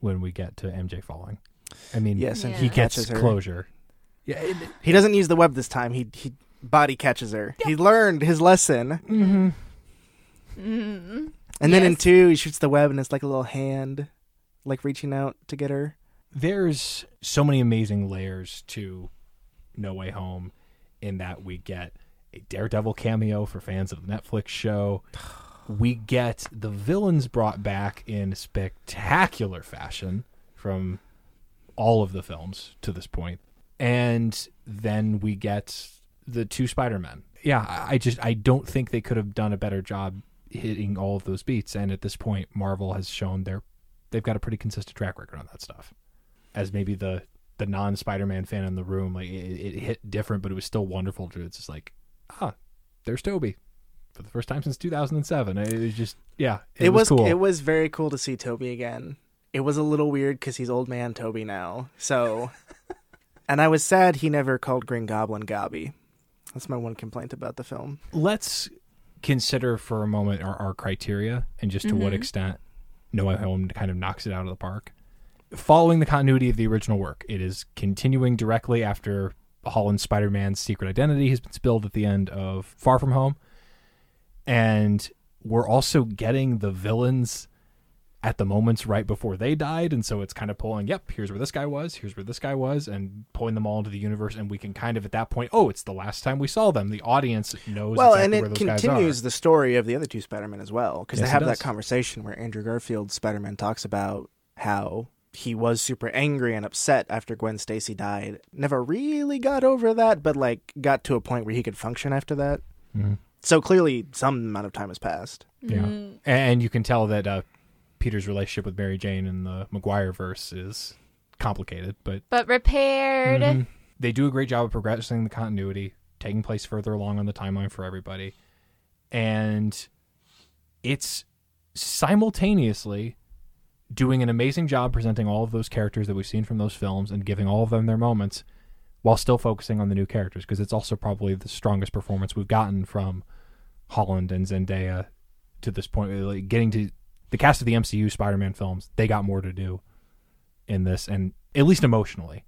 when we get to MJ falling. I mean, Yes, and Yeah. he gets closure. Yeah. It, He doesn't use the web this time. He he body catches her. He learned his lesson. mm-hmm. Mm. And then in Yes. two, he shoots the web, and it's like a little hand, like reaching out to get her. There's so many amazing layers to No Way Home in that we get a Daredevil cameo for fans of the Netflix show. We get the villains brought back in spectacular fashion from all of the films to this point. And then we get the two Spider-Men. Yeah, I just I don't think they could have done a better job hitting all of those beats and at this point Marvel has shown their they've got a pretty consistent track record on that stuff as maybe the the non Spider-Man fan in the room, like it, it hit different, but it was still wonderful. To it's just like, ah, there's Tobey for the first time since 2007. It was just, yeah, it, It, was, was, cool. it was very cool to see Tobey again. It was a little weird because he's old man Tobey now. So, and I was sad he never called Green Goblin Gobby. That's my one complaint about the film. Let's consider for a moment our, our criteria and just to what Mhm. extent No Way Home kind of knocks it out of the park. Following the continuity of the original work, it is continuing directly after Holland's Spider-Man's secret identity has been spilled at the end of Far From Home, and we're also getting the villains at the moments right before they died, and so it's kind of pulling. Yep, here's where this guy was. Here's where this guy was, and pulling them all into the universe, and we can kind of at that point, oh, it's the last time we saw them. The audience knows. Well, exactly and where it those continues the story of the other two Spider-Men as well because Yes, they have that conversation where Andrew Garfield's Spider-Man talks about how he was super angry and upset after Gwen Stacy died. Never really got over that, but like got to a point where he could function after that. Mhm. So clearly, some amount of time has passed. Yeah, Mm. and you can tell that uh, Peter's relationship with Mary Jane in the Maguire verse is complicated, but But repaired. Mhm. they do a great job of progressing the continuity, taking place further along on the timeline for everybody, and it's simultaneously doing an amazing job presenting all of those characters that we've seen from those films and giving all of them their moments while still focusing on the new characters because it's also probably the strongest performance we've gotten from Holland and Zendaya to this point like getting to the cast of the MCU Spider-Man films they got more to do in this and at least emotionally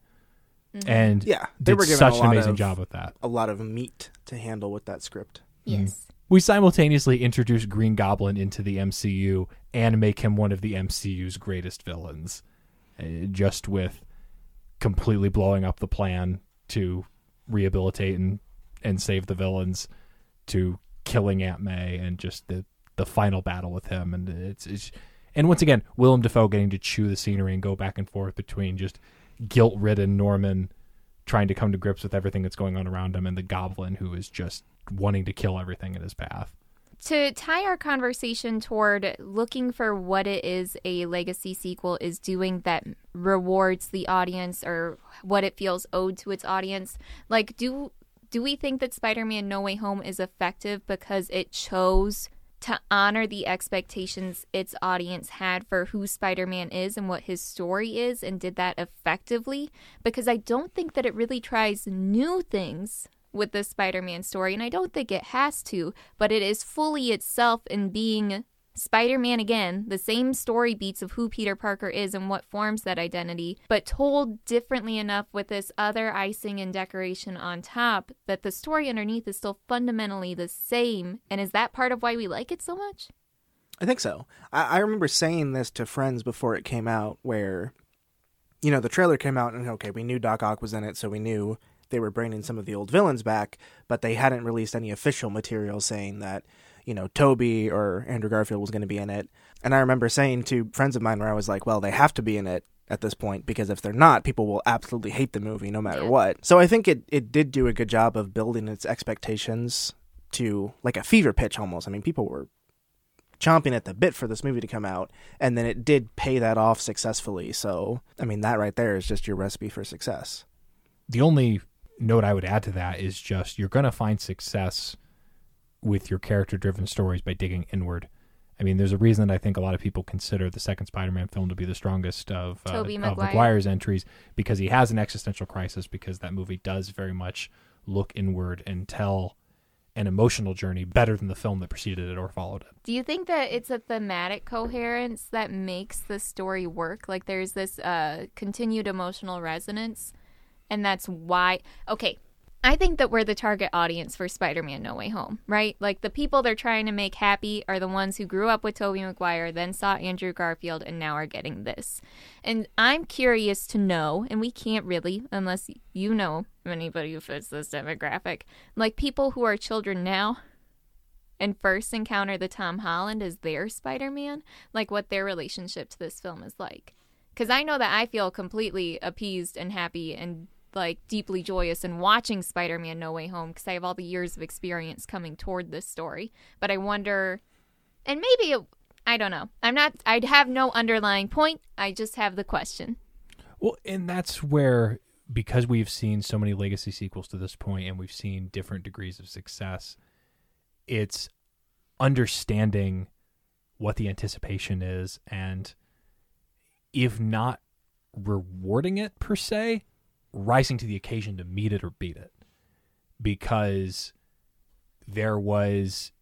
Mhm. and Yeah, they did were given such an amazing of, job with that A lot of meat to handle with that script. yes. we simultaneously introduce Green Goblin into the MCU and make him one of the MCU's greatest villains, uh, just with completely blowing up the plan to rehabilitate and, and save the villains, to killing Aunt May and just the the final battle with him, and it's, it's and once again Willem Dafoe getting to chew the scenery and go back and forth between just guilt ridden Norman trying to come to grips with everything that's going on around him and the goblin who is just wanting to kill everything in his path. to tie our conversation toward looking for what it is a legacy sequel is doing that rewards the audience or what it feels owed to its audience like do do we think that spider-man no way home is effective because it chose to honor the expectations its audience had for who Spider-Man is and what his story is and did that effectively because I don't think that it really tries new things with the Spider-Man story and I don't think it has to, but it is fully itself in being Spider-Man again, the same story beats of who Peter Parker is and what forms that identity, but told differently enough with this other icing and decoration on top that the story underneath is still fundamentally the same. And is that part of why we like it so much? I think so. I, I remember saying this to friends before it came out, where, you know, the trailer came out and okay, we knew Doc Ock was in it, so we knew they were bringing some of the old villains back, but they hadn't released any official material saying that, you know, Tobey or Andrew Garfield was going to be in it. And I remember saying to friends of mine where I was like, well, they have to be in it at this point because if they're not, people will absolutely hate the movie no matter Yeah. what. So I think it, it did do a good job of building its expectations to like a fever pitch almost. I mean, people were chomping at the bit for this movie to come out, and then it did pay that off successfully. So, I mean, that right there is just your recipe for success. the only note I would add to that is just you're going to find success with your character driven stories by digging inward. I mean, there's a reason that I think a lot of people consider the second Spider-Man film to be the strongest of, uh, Tobey of. Maguire's entries because he has an existential crisis because that movie does very much look inward and tell an emotional journey better than the film that preceded it or followed it. Do you think that it's a thematic coherence that makes the story work? Like there's this uh, continued emotional resonance, and that's why. Okay, I think that we're the target audience for Spider-Man: No Way Home, right? Like the people they're trying to make happy are the ones who grew up with Tobey Maguire, then saw Andrew Garfield, and now are getting this. And I'm curious to know, and we can't really, unless you know anybody who fits this demographic, like people who are children now and first encounter the Tom Holland as their Spider Man, like what their relationship to this film is like. Because I know that I feel completely appeased and happy and like deeply joyous in watching Spider Man No Way Home because I have all the years of experience coming toward this story. But I wonder, and maybe it, I don't know. I'm not, I'd have no underlying point. I just have the question. Well, and that's where because we've seen so many legacy sequels to this point and we've seen different degrees of success, it's understanding what the anticipation is and if not rewarding it per se, rising to the occasion to meet it or beat it. Because there was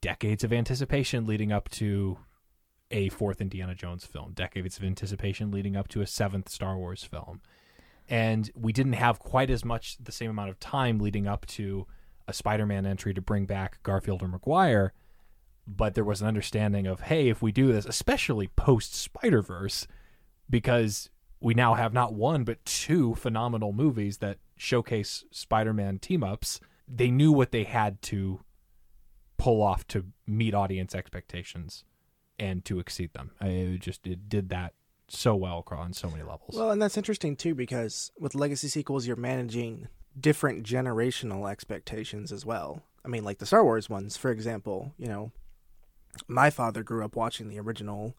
decades of anticipation leading up to a fourth Indiana Jones film, decades of anticipation leading up to a seventh Star Wars film. And we didn't have quite as much the same amount of time leading up to a Spider Man entry to bring back Garfield or Maguire. But there was an understanding of, hey, if we do this, especially post Spider Verse, because we now have not one but two phenomenal movies that showcase Spider-Man team-ups. They knew what they had to pull off to meet audience expectations and to exceed them. I it just it did that so well on so many levels. Well, and that's interesting too because with legacy sequels, you're managing different generational expectations as well. I mean, like the Star Wars ones, for example. You know, my father grew up watching the original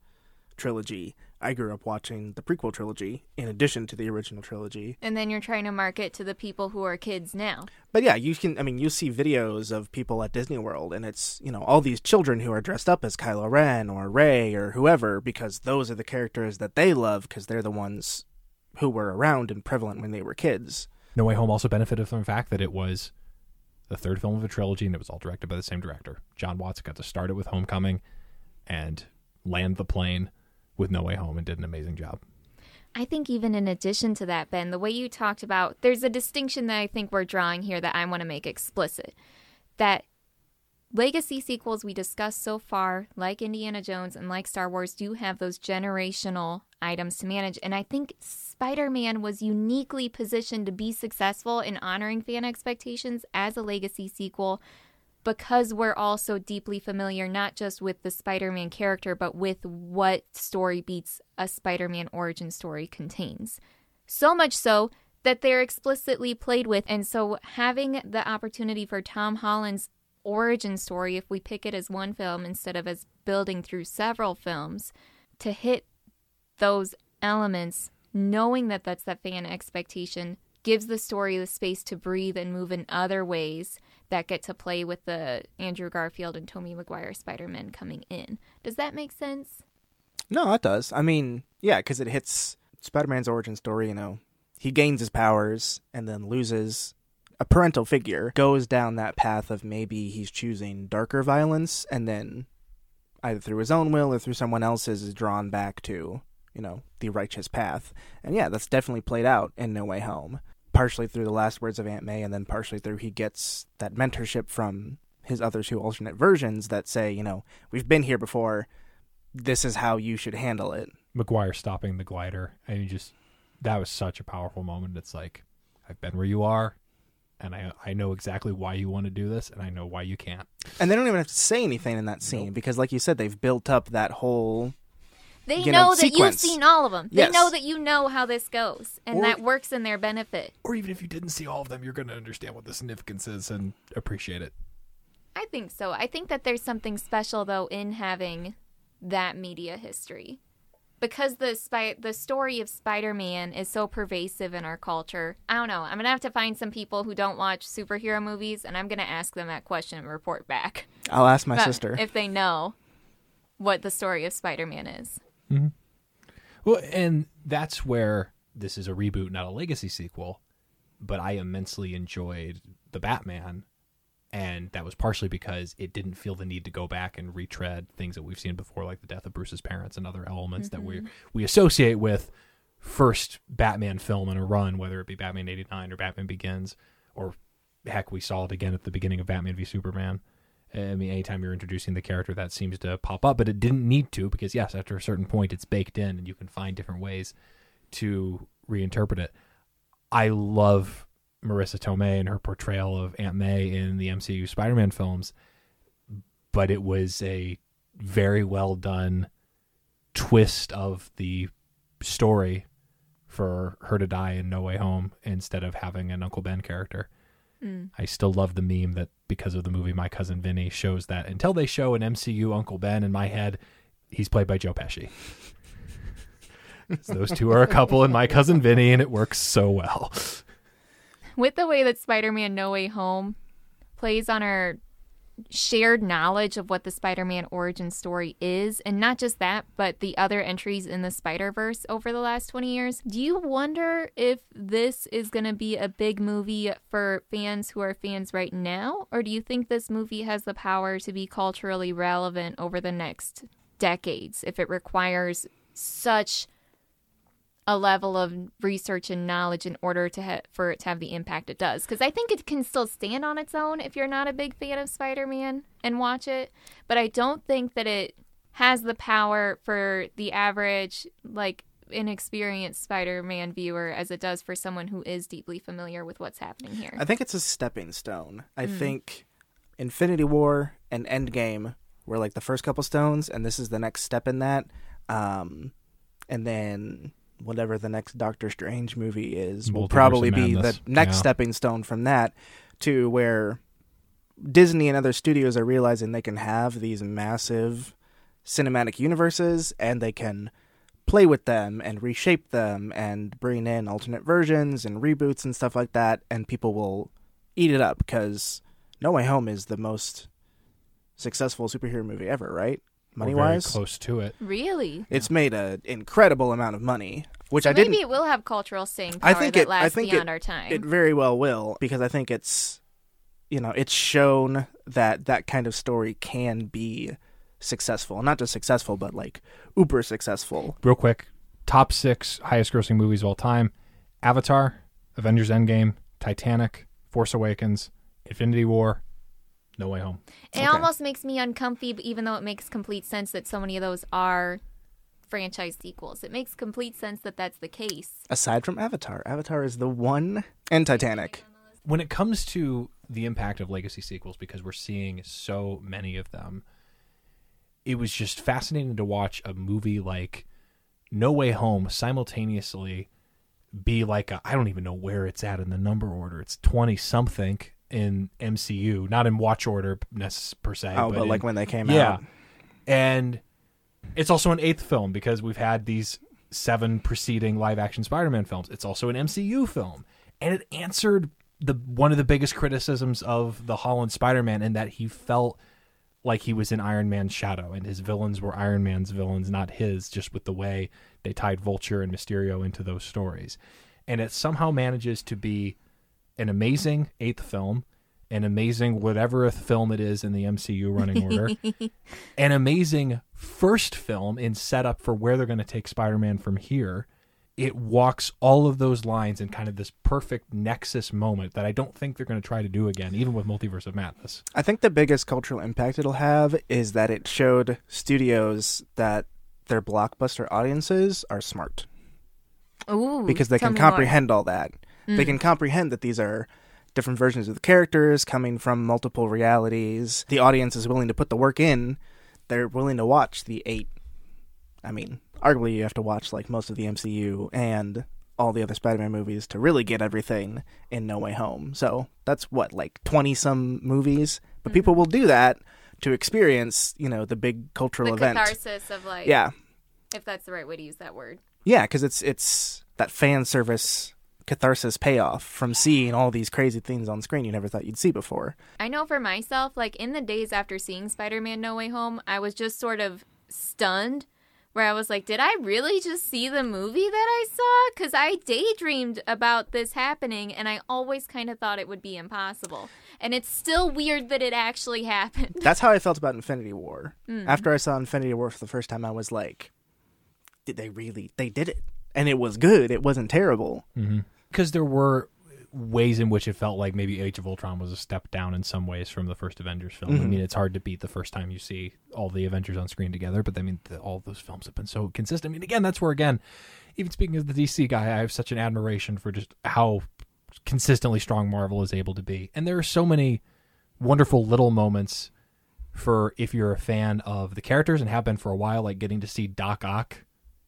trilogy. I grew up watching the prequel trilogy in addition to the original trilogy. And then you're trying to market to the people who are kids now. But yeah, you can I mean you see videos of people at Disney World and it's, you know, all these children who are dressed up as Kylo Ren or Rey or whoever because those are the characters that they love because they're the ones who were around and prevalent when they were kids. No Way Home also benefited from the fact that it was the third film of a trilogy and it was all directed by the same director. Jon Watts got to start it with Homecoming and land the plane with No Way Home and did an amazing job. I think even in addition to that, Ben, the way you talked about, there's a distinction that I think we're drawing here that I want to make explicit. That legacy sequels we discussed so far, like Indiana Jones and like Star Wars, do have those generational items to manage. And I think Spider Man was uniquely positioned to be successful in honoring fan expectations as a legacy sequel because we're all so deeply familiar not just with the Spider-Man character but with what story beats a Spider-Man origin story contains. So much so that they're explicitly played with and so having the opportunity for Tom Holland's origin story if we pick it as one film instead of as building through several films to hit those elements knowing that that's that fan expectation gives the story the space to breathe and move in other ways that get to play with the Andrew Garfield and Tobey Maguire Spider-Man coming in. Does that make sense? No, it does. I mean, yeah, because it hits Spider-Man's origin story. You know, he gains his powers and then loses a parental figure, goes down that path of maybe he's choosing darker violence, and then either through his own will or through someone else's is drawn back to you know the righteous path. And yeah, that's definitely played out in No Way Home partially through the last words of Aunt May, and then partially through he gets that mentorship from his other two alternate versions that say, you know, we've been here before. This is how you should handle it. Maguire stopping the glider, and you just that was such a powerful moment. It's like I've been where you are, and I I know exactly why you want to do this, and I know why you can't. And they don't even have to say anything in that scene nope. because, like you said, they've built up that whole they you know, know, that sequence. you've seen all of them. Yes. They know that you know how this goes, and Or- that works in their benefit. Or even if you didn't see all of them, you're going to understand what the significance is and appreciate it. I think so. I think that there's something special though in having that media history. because the spy- the story of Spider-Man is so pervasive in our culture. I don't know. I'm gonna have to find some people who don't watch superhero movies, and I'm gonna ask them that question and report back. I'll ask my sister. if they know what the story of Spider-Man is. Mm-hmm. Well, and that's where this is a reboot, not a legacy sequel. But I immensely enjoyed the Batman, and that was partially because it didn't feel the need to go back and retread things that we've seen before, like the death of Bruce's parents and other elements that we mm-hmm. we associate with first Batman film in a run, whether it be Batman '89 or Batman Begins, or heck, we saw it again at the beginning of Batman v Superman. I mean, anytime you're introducing the character, that seems to pop up, but it didn't need to because, yes, after a certain point, it's baked in and you can find different ways to reinterpret it. I love Marisa Tomei and her portrayal of Aunt May in the MCU Spider Man films, but it was a very well done twist of the story for her to die in No Way Home instead of having an Uncle Ben character. Mm. I still love the meme that because of the movie My Cousin Vinny shows that until they show an MCU Uncle Ben in my head, he's played by Joe Pesci. So those two are a couple in My Cousin Vinny, and it works so well. With the way that Spider-Man No Way Home plays on our shared knowledge of what the Spider-Man origin story is, and not just that, but the other entries in the Spider-Verse over the last 20 years. Do you wonder if this is going to be a big movie for fans who are fans right now, or do you think this movie has the power to be culturally relevant over the next decades if it requires such a level of research and knowledge in order to ha- for it to have the impact it does. Because I think it can still stand on its own if you're not a big fan of Spider-Man and watch it, but I don't think that it has the power for the average like inexperienced Spider-Man viewer as it does for someone who is deeply familiar with what's happening here. I think it's a stepping stone. I think Infinity War and Endgame were like the first couple stones, and this is the next step in that. Um, and then whatever the next Doctor Strange movie is will Multiverse probably be the next Yeah. stepping stone from that to where Disney and other studios are realizing they can have these massive cinematic universes and they can play with them and reshape them and bring in alternate versions and reboots and stuff like that and people will eat it up because No Way Home is the most successful superhero movie ever, right? Money We're very wise, close to it. really? it's made an incredible amount of money, which So I maybe didn't. it will have cultural staying power I think that it. lasts I think beyond it, our time. it very well will because I think it's, you know, it's shown that that kind of story can be successful, not just successful, but like uber successful. Real quick, top six highest grossing movies of all time: Avatar, Avengers: Endgame, Titanic, Force Awakens, Infinity War, No Way Home. It Okay. almost makes me uncomfy, but even though it makes complete sense that so many of those are franchise sequels. It makes complete sense that that's the case. Aside from Avatar, Avatar is the one, and Titanic. when it comes to the impact of legacy sequels because we're seeing so many of them it was just fascinating to watch a movie like no way home simultaneously be like I don't even know where it's at in the number order it's 20 something in MCU not in watch order per se Oh, but, in- like when they came out. yeah out. and it's also an eighth film because we've had these seven preceding live action Spider-Man films. It's also an MCU film, and it answered the one of the biggest criticisms of the Holland Spider-Man in that he felt like he was in Iron Man's shadow, and his villains were Iron Man's villains, not his. Just with the way they tied Vulture and Mysterio into those stories, and it somehow manages to be an amazing eighth film. An amazing whatever film it is in the MCU running order, an amazing first film in setup for where they're going to take Spider-Man from here. It walks all of those lines in kind of this perfect nexus moment that I don't think they're going to try to do again, even with Multiverse of Madness. I think the biggest cultural impact it'll have is that it showed studios that their blockbuster audiences are smart Ooh, because they can me more. comprehend all that. They mm. can comprehend that these are different versions of the characters coming from multiple realities. The audience is willing to put the work in. They're willing to watch the eight. I mean, arguably, you have to watch like most of the MCU and all the other Spider-Man movies to really get everything in No Way Home. So that's what like twenty some movies, but people mm-hmm. will do that to experience, you know, the big cultural the event. catharsis of like Yeah. if that's the right way to use that word. Yeah, because it's it's that fan service catharsis payoff from seeing all these crazy things on screen you never thought you'd see before. I know for myself, like in the days after seeing Spider Man No Way Home, I was just sort of stunned where I was like, did I really just see the movie that I saw? Because I daydreamed about this happening and I always kind of thought it would be impossible. And it's still weird that it actually happened. That's how I felt about Infinity War. Hmm. After I saw Infinity War for the first time, I was like, did they really? They did it. And it was good. It wasn't terrible. Mm-hmm. Because there were ways in which it felt like maybe Age of Ultron was a step down in some ways from the first Avengers film. I mm-hmm. mean, it's hard to beat the first time you see all the Avengers on screen together, but I mean, the, all those films have been so consistent. I mean, again, that's where again, even speaking as the DC guy, I have such an admiration for just how consistently strong Marvel is able to be, and there are so many wonderful little moments for if you're a fan of the characters and have been for a while, like getting to see Doc Ock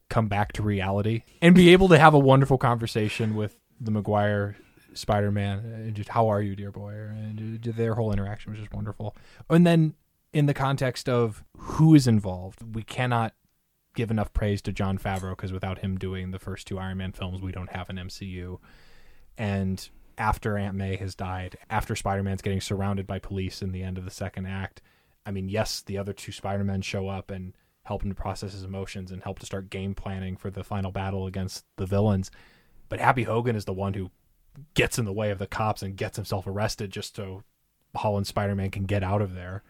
come back to reality and be able to have a wonderful conversation with the Maguire Spider-Man uh, and just how are you, dear boy, and their whole interaction was just wonderful. And then in the context of who is involved, we cannot give enough praise to Jon Favreau because without him doing the first two Iron Man films, we don't have an MCU. And after Aunt May has died, after Spider Man's getting surrounded by police in the end of the second act, I mean, yes, the other two Spider Men show up and help him to process his emotions and help to start game planning for the final battle against the villains. But Happy Hogan is the one who gets in the way of the cops and gets himself arrested just so Holland Spider Man can get out of there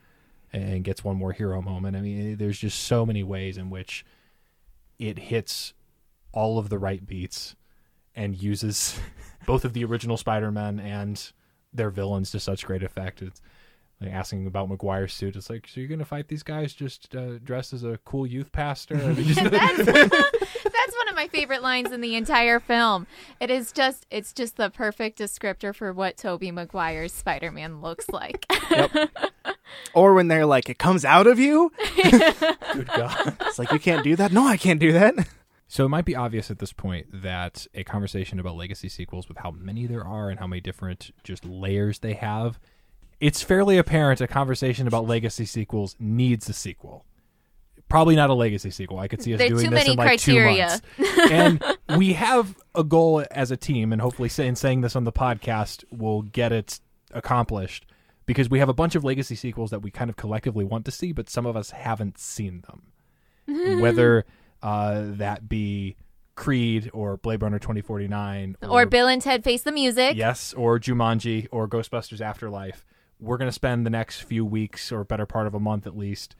and gets one more hero moment. I mean, there's just so many ways in which it hits all of the right beats and uses both of the original Spider-Man and their villains to such great effect. It's like asking about Maguire's suit. It's like, so you're going to fight these guys just uh, dressed as a cool youth pastor? I mean, just- That's that's one of my favorite lines in the entire film. It is just it's just the perfect descriptor for what Tobey Maguire's Spider-Man looks like. Or when they're like, it comes out of you. good God. It's like, you can't do that. No, I can't do that. So it might be obvious at this point that a conversation about legacy sequels with how many there are and how many different just layers they have, it's fairly apparent a conversation about legacy sequels needs a sequel. Probably not a legacy sequel. I could see us doing this in like criteria. two months. and we have a goal as a team, and hopefully, say, in saying this on the podcast, we'll get it accomplished because we have a bunch of legacy sequels that we kind of collectively want to see, but some of us haven't seen them whether uh, that be Creed or Blade Runner 2049 or Bill and Ted Face the Music. yes, or Jumanji or Ghostbusters Afterlife. We're going to spend the next few weeks or better part of a month at least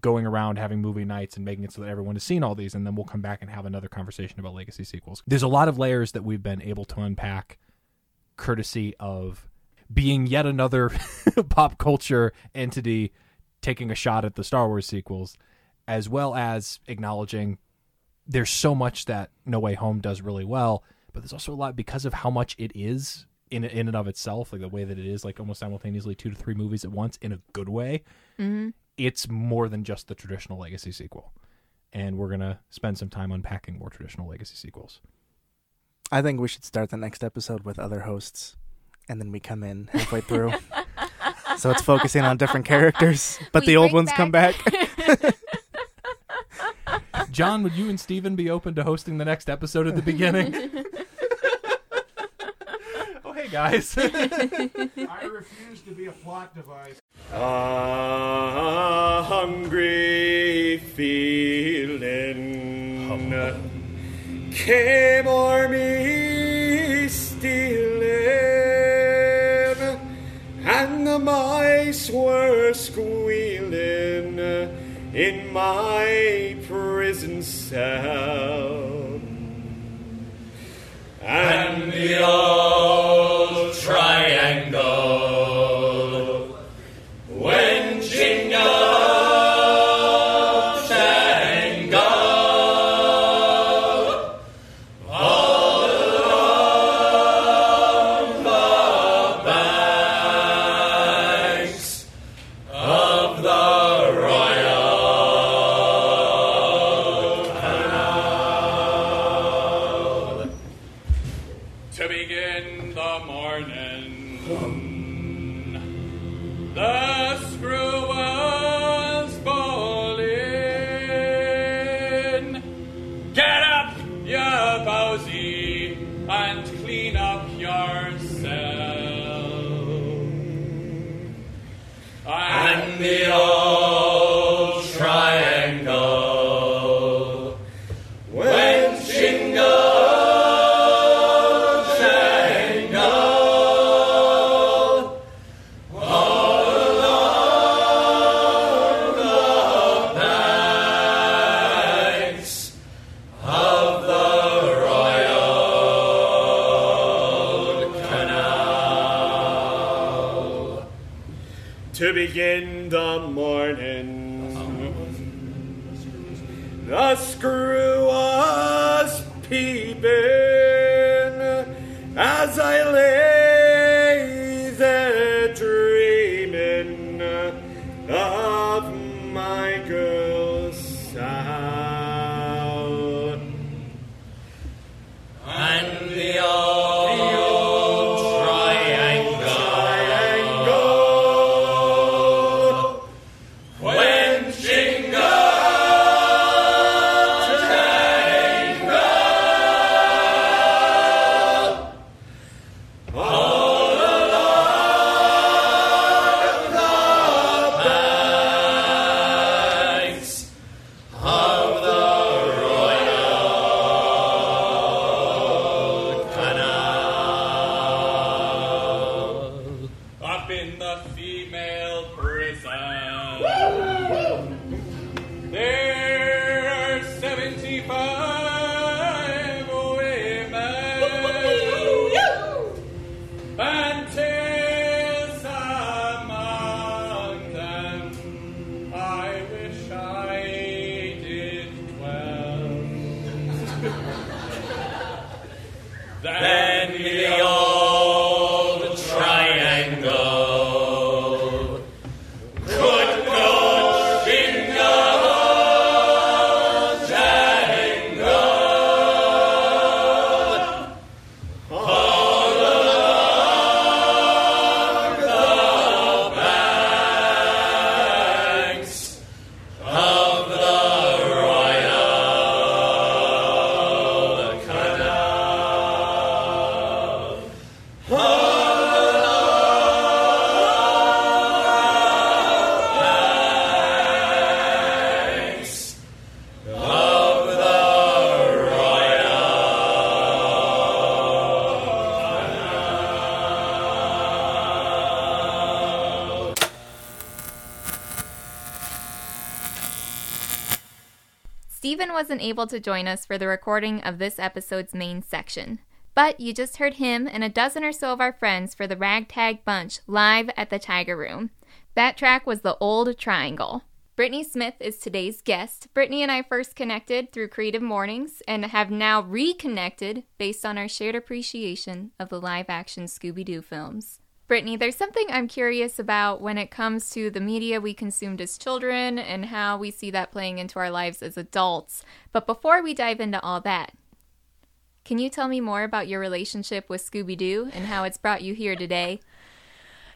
going around having movie nights and making it so that everyone has seen all these and then we'll come back and have another conversation about legacy sequels. There's a lot of layers that we've been able to unpack courtesy of being yet another pop culture entity taking a shot at the Star Wars sequels, as well as acknowledging there's so much that No Way Home does really well, but there's also a lot because of how much it is in in and of itself, like the way that it is, like almost simultaneously two to three movies at once in a good way. Mm-hmm. It's more than just the traditional legacy sequel, and we're gonna spend some time unpacking more traditional legacy sequels. I think we should start the next episode with other hosts, and then we come in halfway through. so it's focusing on different characters, but We the old bring ones come back. John, would you and Steven be open to hosting the next episode at the beginning? hey guys. I refuse to be a plot device. A hungry feeling came o'er me stealing, and the mice were squealing in my prison cell. And the old triangle Begin the morning, the screw was peeping as I lay to join us for the recording of this episode's main section, but you just heard him and a dozen or so of our friends for the Ragtag Bunch live at the Tiger Room. That track was The Old Triangle. Brittany Smith is today's guest. Brittany and I first connected through Creative Mornings and have now reconnected based on our shared appreciation of the live action Scooby Doo films. Brittany, there's something I'm curious about when it comes to the media we consumed as children and how we see that playing into our lives as adults. But before we dive into all that, can you tell me more about your relationship with Scooby Doo and how it's brought you here today?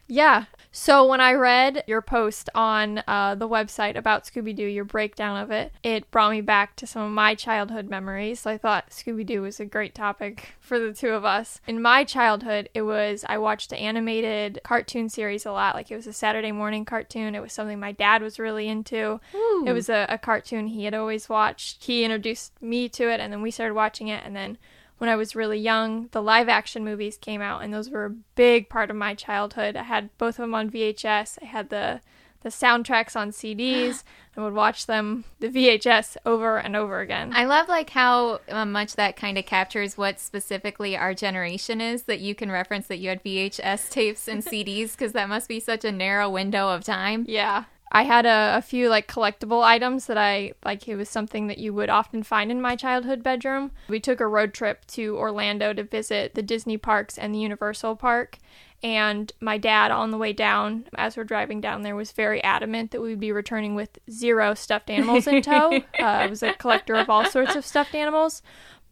Yeah. So when I read your post on uh, the website about Scooby Doo, your breakdown of it, it brought me back to some of my childhood memories. So I thought Scooby Doo was a great topic for the two of us. In my childhood, it was I watched the animated cartoon series a lot. Like it was a Saturday morning cartoon. It was something my dad was really into. It was a, a cartoon he had always watched. He introduced me to it, and then we started watching it, and then when I was really young, the live action movies came out, and those were a big part of my childhood. I had both of them on VHS. I had the the soundtracks on CDs. I would watch them the VHS over and over again. I love like how uh, much that kind of captures what specifically our generation is that you can reference that you had VHS tapes and CDs because that must be such a narrow window of time. Yeah. I had a, a few like collectible items that I like. It was something that you would often find in my childhood bedroom. We took a road trip to Orlando to visit the Disney parks and the Universal Park. And my dad, on the way down, as we're driving down there, was very adamant that we would be returning with zero stuffed animals in tow. uh, I was a collector of all sorts of stuffed animals.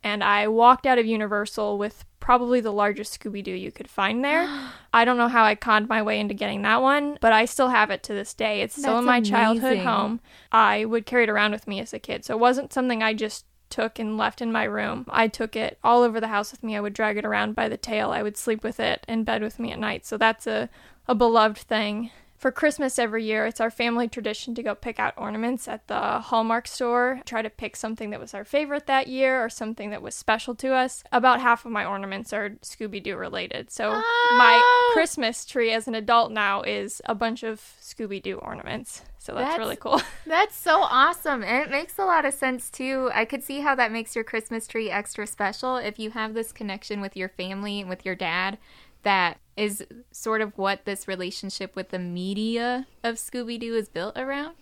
And I walked out of Universal with probably the largest Scooby Doo you could find there. I don't know how I conned my way into getting that one, but I still have it to this day. It's still That's in my childhood home. I would carry it around with me as a kid. So it wasn't something I just took and left in my room. I took it all over the house with me. I would drag it around by the tail. I would sleep with it in bed with me at night. So that's a, a beloved thing. For Christmas every year, it's our family tradition to go pick out ornaments at the Hallmark store. Try to pick something that was our favorite that year or something that was special to us. About half of my ornaments are Scooby Doo related. So my Oh! Christmas tree as an adult now is a bunch of Scooby Doo ornaments. So that's, That's- really cool. That's so awesome. And it makes a lot of sense too. I could see how that makes your Christmas tree extra special if you have this connection with your family and with your dad that is sort of what this relationship with the media of Scooby Doo is built around.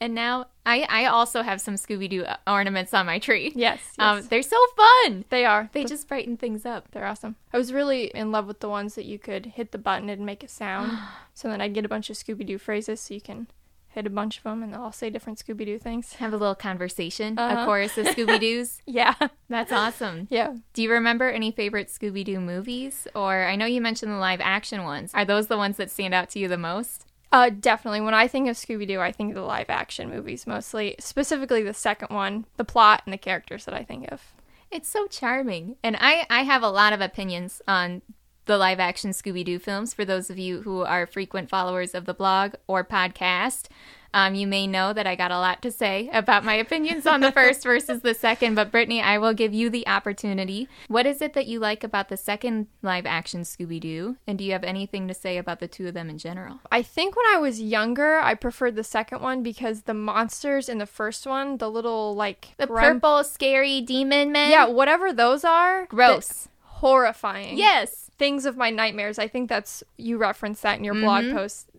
And now I, I also have some Scooby Doo ornaments on my tree. yes. Um, yes. they're so fun. they are. They just brighten things up. They're awesome. I was really in love with the ones that you could hit the button and make a sound. so then I'd get a bunch of Scooby Doo phrases so you can hit a bunch of them and they'll all say different Scooby Doo things. Have a little conversation, a Uh-huh. chorus of Scooby Doo's. Yeah. That's awesome. yeah. Do you remember any favorite Scooby Doo movies? Or I know you mentioned the live action ones. Are those the ones that stand out to you the most? Uh, definitely. When I think of Scooby Doo, I think of the live action movies mostly, specifically the second one, the plot and the characters that I think of. It's so charming. And I, I have a lot of opinions on the live action Scooby Doo films. For those of you who are frequent followers of the blog or podcast, um, you may know that I got a lot to say about my opinions on the first versus the second. But Brittany, I will give you the opportunity. What is it that you like about the second live action Scooby Doo? And do you have anything to say about the two of them in general? I think when I was younger, I preferred the second one because the monsters in the first one, the little like The purple, scary demon men? yeah, whatever those are, Gross. horrifying. Yes. Things of my nightmares. I think that's you referenced that in your blog post.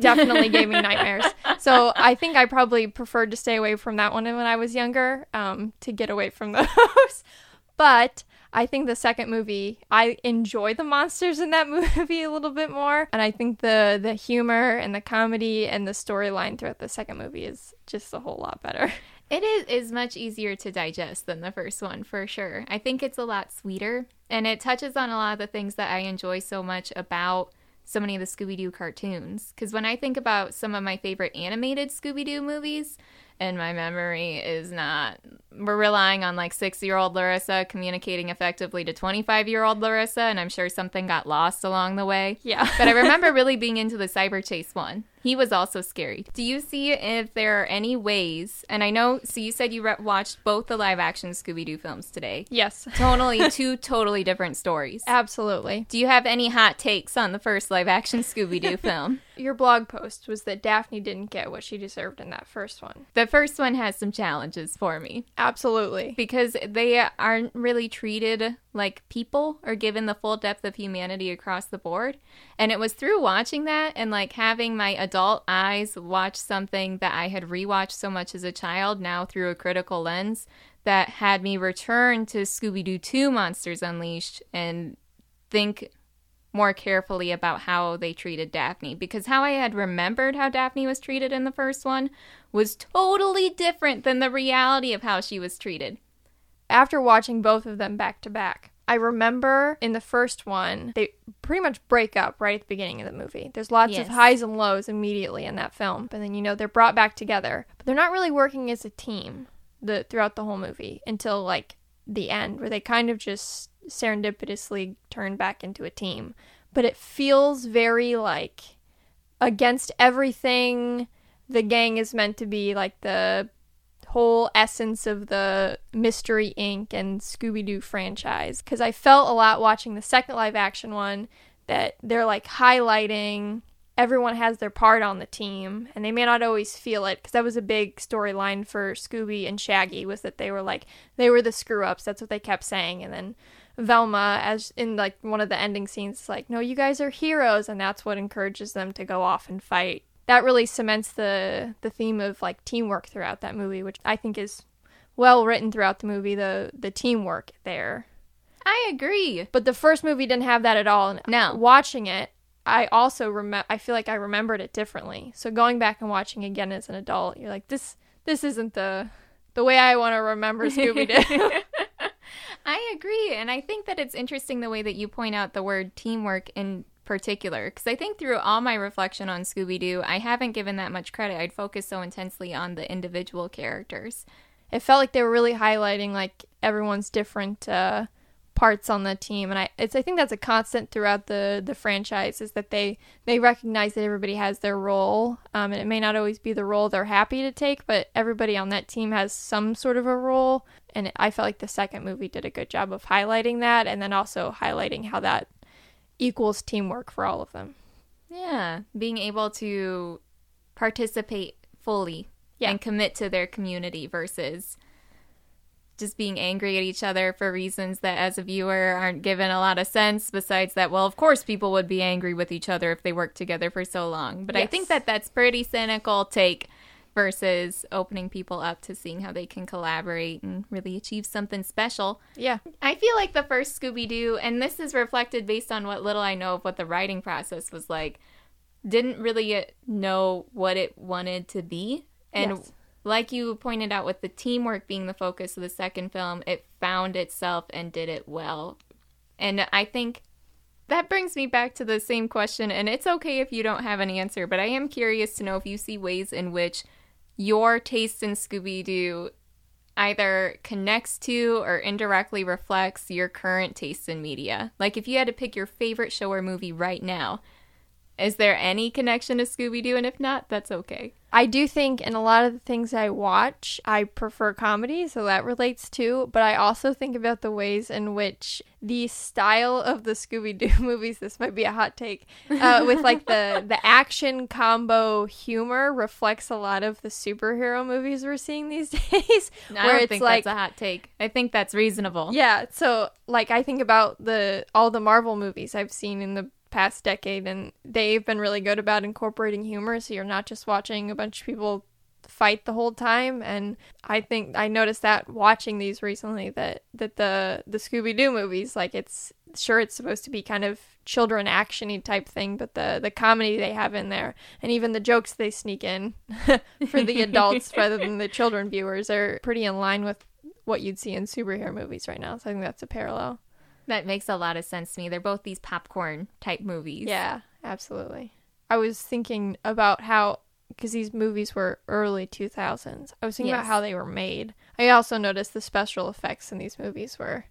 Definitely gave me nightmares. So I think I probably preferred to stay away from that one when I was younger, um, to get away from those. but I think the second movie, I enjoy the monsters in that movie a little bit more, and I think the the humor and the comedy and the storyline throughout the second movie is just a whole lot better. It is is much easier to digest than the first one for sure. I think it's a lot sweeter and it touches on a lot of the things that I enjoy so much about so many of the Scooby Doo cartoons. Because when I think about some of my favorite animated Scooby Doo movies, and my memory is not, we're relying on like six year old Larissa communicating effectively to 25 year old Larissa, and I'm sure something got lost along the way. Yeah. But I remember really being into the Cyber Chase one. He was also scary. Do you see if there are any ways, and I know, so you said you re- watched both the live action Scooby Doo films today. yes, Totally, two totally different stories. absolutely. Do you have any hot takes on the first live action Scooby Doo film? Your blog post was that Daphne didn't get what she deserved in that first one. The first one has some challenges for me Absolutely. because they aren't really treated like people are given the full depth of humanity across the board. And it was through watching that and like having my adult eyes watch something that I had rewatched so much as a child now through a critical lens that had me return to Scooby Doo 2 Monsters Unleashed and think more carefully about how they treated Daphne because how I had remembered how Daphne was treated in the first one was totally different than the reality of how she was treated. After watching both of them back to back, I remember in the first one, they pretty much break up right at the beginning of the movie. There's lots Yes. of highs and lows immediately in that film, but then you know they're brought back together. But they're not really working as a team the throughout the whole movie until like the end where they kind of just serendipitously turn back into a team. But it feels very like against everything the gang is meant to be like the whole essence of the Mystery Inc. and Scooby Doo franchise. Because I felt a lot watching the second live action one that they're like highlighting everyone has their part on the team and they may not always feel it because that was a big storyline for scooby and shaggy was that they were like they were the screw ups that's what they kept saying and then velma as in like one of the ending scenes is like no you guys are heroes and that's what encourages them to go off and fight that really cements the the theme of like teamwork throughout that movie which i think is well written throughout the movie the the teamwork there I agree. but the first movie didn't have that at all. And No. watching it, I also remember. I feel like I remembered it differently. So going back and watching again as an adult, you're like, this this isn't the the way I want to remember Scooby Doo. I agree. And I think that it's interesting the way that you point out the word teamwork in particular. Because I think through all my reflection on Scooby Doo, I haven't given that much credit. I'd focus so intensely on the individual characters. it felt like they were really highlighting like everyone's different uh, parts on the team, and I it's I think that's a constant throughout the the franchise is that they they recognize that everybody has their role, um, and it may not always be the role they're happy to take, but everybody on that team has some sort of a role, and I felt like the second movie did a good job of highlighting that, and then also highlighting how that equals teamwork for all of them. Yeah, being able to participate fully Yeah. and commit to their community versus just being angry at each other for reasons that as a viewer aren't given a lot of sense besides that well of course people would be angry with each other if they worked together for so long but i think that that's pretty cynical take versus opening people up to seeing how they can collaborate and really achieve something special Yeah, I feel like the first Scooby Doo, and this is reflected based on what little I know of what the writing process was like, didn't really uh, know what it wanted to be. And Yes. like you pointed out, with the teamwork being the focus of the second film, it found itself and did it well. And I think that brings me back to the same question, and it's okay if you don't have an answer, but I am curious to know if you see ways in which your taste in Scooby Doo either connects to or indirectly reflects your current taste in media. Like if you had to pick your favorite show or movie right now, is there any connection to Scooby Doo? And if not, that's okay. I do think in a lot of the things I watch, I prefer comedy, so that relates too. But I also think about the ways in which the style of the Scooby Doo movies, this might be a hot take, uh, with like the, the action combo humor reflects a lot of the superhero movies we're seeing these days. I don't think that's a hot take. I think that's reasonable. Yeah, so like I think about the all the Marvel movies I've seen in the past decade and they've been really good about incorporating humor so you're not just watching a bunch of people fight the whole time. And I think I noticed that watching these recently that that the the Scooby Doo movies like it's sure it's supposed to be kind of children actiony type thing but the the comedy they have in there and even the jokes they sneak in for the adults rather than the children viewers are pretty in line with what you'd see in superhero movies right now. So I think that's a parallel That makes a lot of sense to me. They're both these popcorn type movies. yeah absolutely I was thinking about how because these movies were early 2000s. I was thinking about how they were made. I also noticed the special effects in these movies were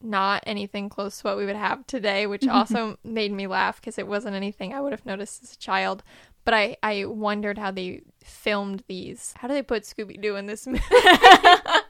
not anything close to what we would have today, which also made me laugh because it wasn't anything I would have noticed as a child. But I, I wondered how they filmed these. How do they put Scooby Doo in this movie?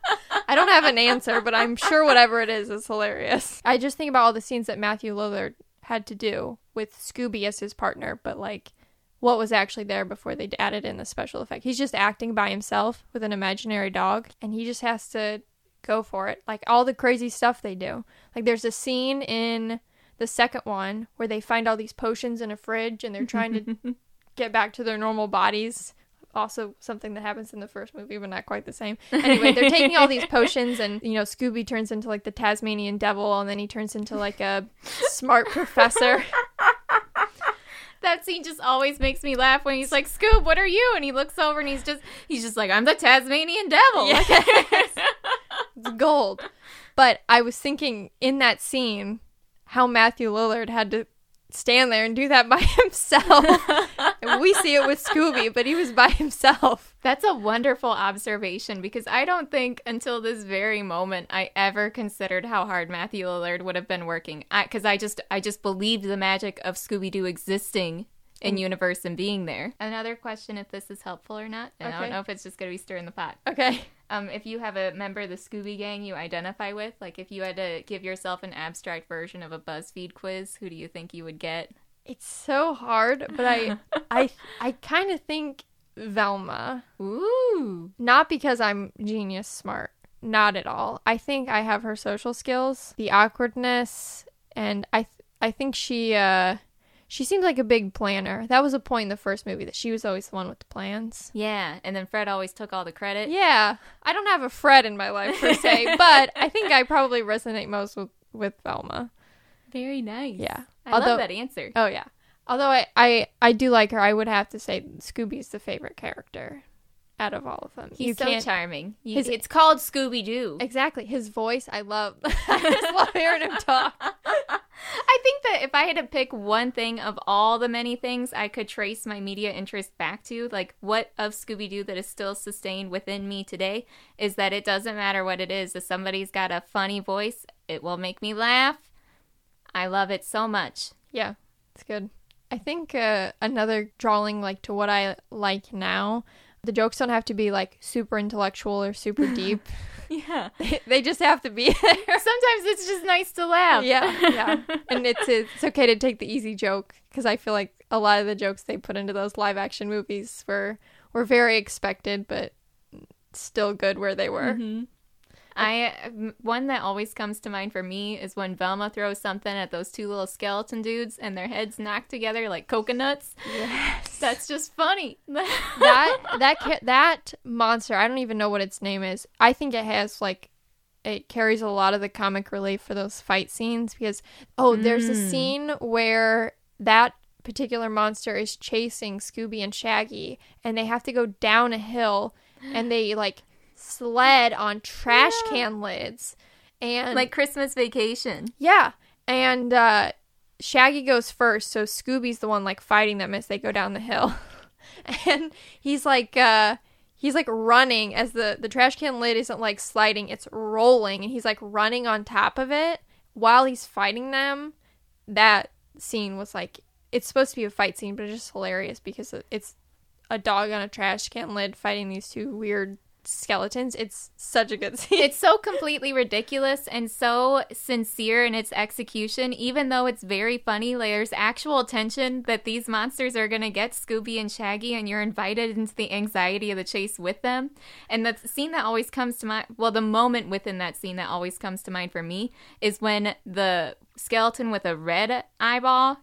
I don't have an answer, but I'm sure whatever it is is hilarious. I just think about all the scenes that Matthew Lillard had to do with Scooby as his partner, but like what was actually there before they added in the special effect. He's just acting by himself with an imaginary dog, and he just has to go for it. Like all the crazy stuff they do. Like there's a scene in the second one where they find all these potions in a fridge and they're trying to get back to their normal bodies. Also, something that happens in the first movie, but not quite the same. Anyway, they're taking all these potions, and you know, Scooby turns into like the Tasmanian devil, and then he turns into like a smart professor. That scene just always makes me laugh when he's like, Scoob, what are you? And he looks over and he's just he's just like, I'm the Tasmanian devil. Yes. It's gold. But I was thinking in that scene how Matthew Lillard had to stand there and do that by himself. We see it with Scooby, but he was by himself. That's a wonderful observation because I don't think until this very moment I ever considered how hard Matthew Lillard would have been working. Because I, just I just believed the magic of Scooby Doo existing in mm. universe and being there. Another question, if this is helpful or not, and I don't know if it's just gonna be stirring the pot. Okay. Um, if you have a member of the Scooby Gang you identify with, like if you had to give yourself an abstract version of a BuzzFeed quiz, who do you think you would get? It's so hard, but I I I kind of think Velma. Ooh, Not because I'm genius smart. Not at all. I think I have her social skills, the awkwardness, and I th- I think she uh she seemed like a big planner. That was a point in the first movie that she was always the one with the plans. yeah. And then Fred always took all the credit. Yeah, I don't have a Fred in my life per se, but I think I probably resonate most with with Velma. Very nice. Yeah. I Although- love that answer. Oh yeah. Although I, I I do like her, I would have to say Scooby's the favorite character out of all of them. He's You so can't- charming. You- his- it's called Scooby Doo. Exactly. His voice, I love. I just love hearing him talk. I think that if I had to pick one thing of all the many things I could trace my media interest back to, like what of Scooby Doo that is still sustained within me today, is that it doesn't matter what it is. If somebody's got a funny voice, it will make me laugh. I love it so much. Yeah, it's good. I think uh, another drawing like to what I like now. The jokes don't have to be like super intellectual or super deep. Yeah. they just have to be there. Sometimes it's just nice to laugh. yeah, yeah. And it's it's okay to take the easy joke because I feel like a lot of the jokes they put into those live action movies were were very expected, but still good where they were. Mm-hmm. I one that always comes to mind for me is when Velma throws something at those two little skeleton dudes and their heads knock together like coconuts. Yes. That's just funny. that that ca- that monster, I don't even know what its name is. I think it has like it carries a lot of the comic relief for those fight scenes because oh, there's a mm. scene where that particular monster is chasing Scooby and Shaggy and they have to go down a hill and they like sled on trash can lids and like Christmas Vacation. yeah. And uh Shaggy goes first, so Scooby's the one like fighting them as they go down the hill. and he's like uh he's like running as the the trash can lid isn't like sliding, it's rolling and he's like running on top of it while he's fighting them. That scene was like it's supposed to be a fight scene, but it's just hilarious because it's a dog on a trash can lid fighting these two weird skeletons. It's such a good scene. It's so completely ridiculous and so sincere in its execution, even though it's very funny. There's actual tension that these monsters are going to get Scooby and Shaggy, and you're invited into the anxiety of the chase with them. And the scene that always comes to mind, well, the moment within that scene that always comes to mind for me is when the skeleton with a red eyeball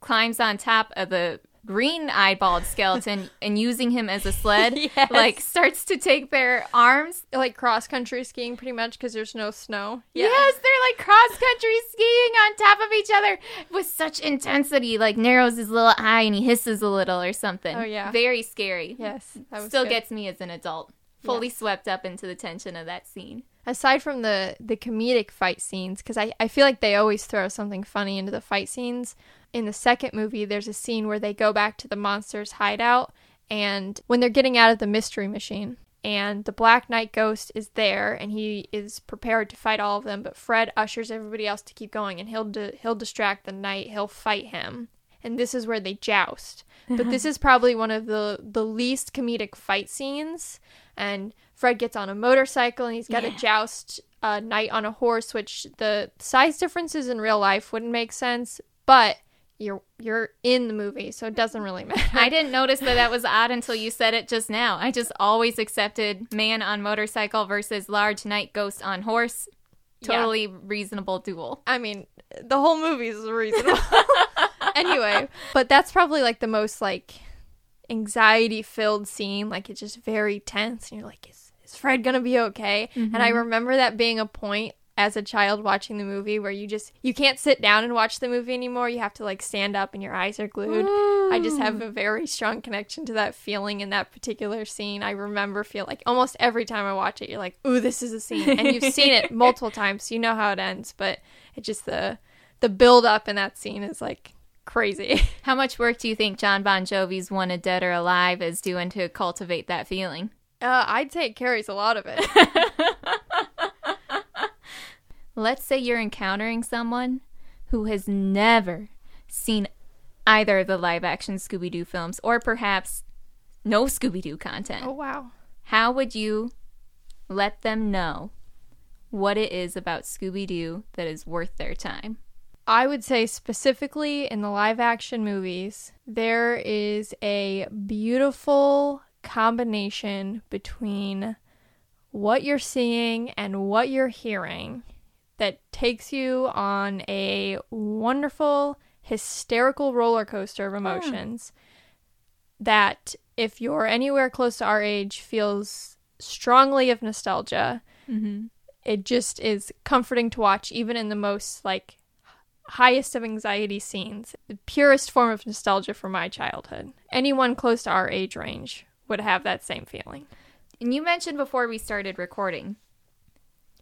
climbs on top of the green eyeballed skeleton and using him as a sled Yes. like starts to take their arms like cross country skiing pretty much because there's no snow. Yes, they're like cross country skiing on top of each other with such intensity. Like narrows his little eye and he hisses a little or something. Oh, yeah. very scary. Yes. Still good. gets me as an adult, fully swept up into the tension of that scene. Aside from the the comedic fight scenes because I, I feel like they always throw something funny into the fight scenes. In the second movie there's a scene where they go back to the monster's hideout and when they're getting out of the mystery machine and the black knight ghost is there and he is prepared to fight all of them but fred ushers everybody else to keep going and he'll di- he'll distract the knight he'll fight him. And this is where they joust. But this is probably one of the the least comedic fight scenes and fred gets on a motorcycle and he's got to joust a knight on a horse which the size differences in real life wouldn't make sense but you're you're in the movie so it doesn't really matter I didn't notice that that was odd until you said it just now. I just always accepted man on motorcycle versus large knight ghost on horse. Yeah. Totally reasonable duel. I mean, the whole movie is reasonable. anyway, but that's probably like the most like anxiety filled scene. Like it's just very tense, and you're like, is is Fred gonna be okay? And I mm-hmm. remember that being a point as a child watching the movie where you just you can't sit down and watch the movie anymore. You have to like stand up and your eyes are glued. I just have a very strong connection to that feeling in that particular scene. I remember feel like almost every time I watch it, you're like, "Ooh, this is a scene," and you've seen it multiple times, so you know how it ends. But it just the the build up in that scene is like crazy. How much work do you think John Bon Jovi's Wanted Dead or Alive is doing to cultivate that feeling? Uh, I'd say it carries a lot of it. Let's say you're encountering someone who has never seen either of the live action Scooby Doo films or perhaps no Scooby Doo content. oh wow. How would you let them know what it is about Scooby Doo that is worth their time? I would say specifically in the live action movies, there is a beautiful combination between what you're seeing and what you're hearing that takes you on a wonderful, hysterical roller coaster of hmm. emotions that, if you're anywhere close to our age, feels strongly of nostalgia. Mm-hmm. It just is comforting to watch, even in the most like highest of anxiety scenes, the purest form of nostalgia for my childhood. Anyone close to our age range would have that same feeling. And you mentioned before we started recording.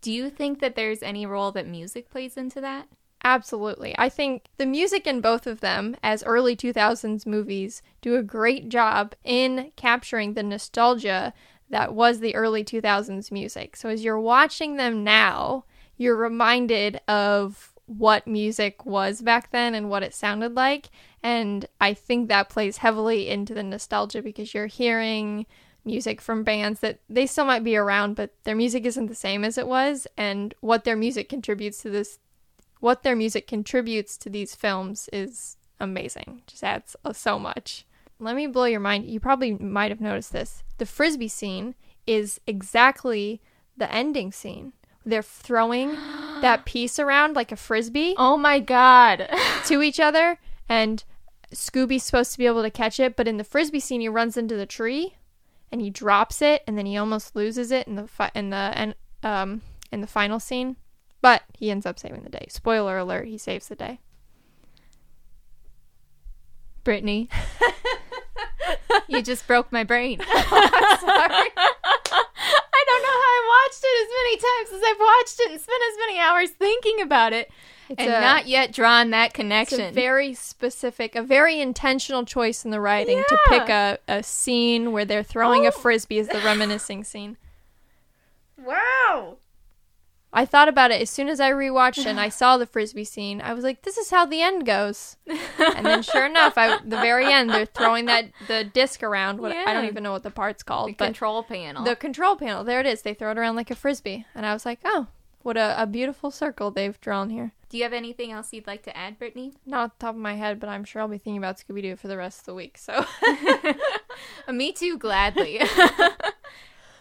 Do you think that there's any role that music plays into that? Absolutely. I think the music in both of them, as early 2000s movies, do a great job in capturing the nostalgia that was the early 2000s music. So as you're watching them now, you're reminded of what music was back then and what it sounded like. And I think that plays heavily into the nostalgia because you're hearing music from bands that they still might be around, but their music isn't the same as it was. And what their music contributes to this what their music contributes to these films is amazing. Just adds so much. Let me blow your mind. You probably might have noticed this. The frisbee scene is exactly the ending scene. They're throwing that piece around like a frisbee Oh my god. to each other, and Scooby's supposed to be able to catch it, but in the frisbee scene, he runs into the tree and he drops it, and then he almost loses it in the fi- in the en- um in the final scene. But he ends up saving the day. Spoiler alert: he saves the day. Brittany. you just broke my brain. Sorry. I don't know how I watched it as many times as I've watched it and spent as many hours thinking about it It's and a- not yet drawn that It's connection. a very specific, a very intentional choice in the writing to pick a, a scene where they're throwing a Oh. frisbee as the reminiscing scene. wow. I thought about it as soon as I rewatched and I saw the frisbee scene. I was like, "This is how the end goes." And then, sure enough, I the very end they're throwing that the disc around. What I don't even know what the part's called, The control panel. the control panel. There it is. They throw it around like a frisbee, and I was like, "Oh, what a, a beautiful circle they've drawn here." Do you have anything else you'd like to add, Brittany? Not off the top of my head, but I'm sure I'll be thinking about Scooby Doo for the rest of the week. So. Me too, gladly.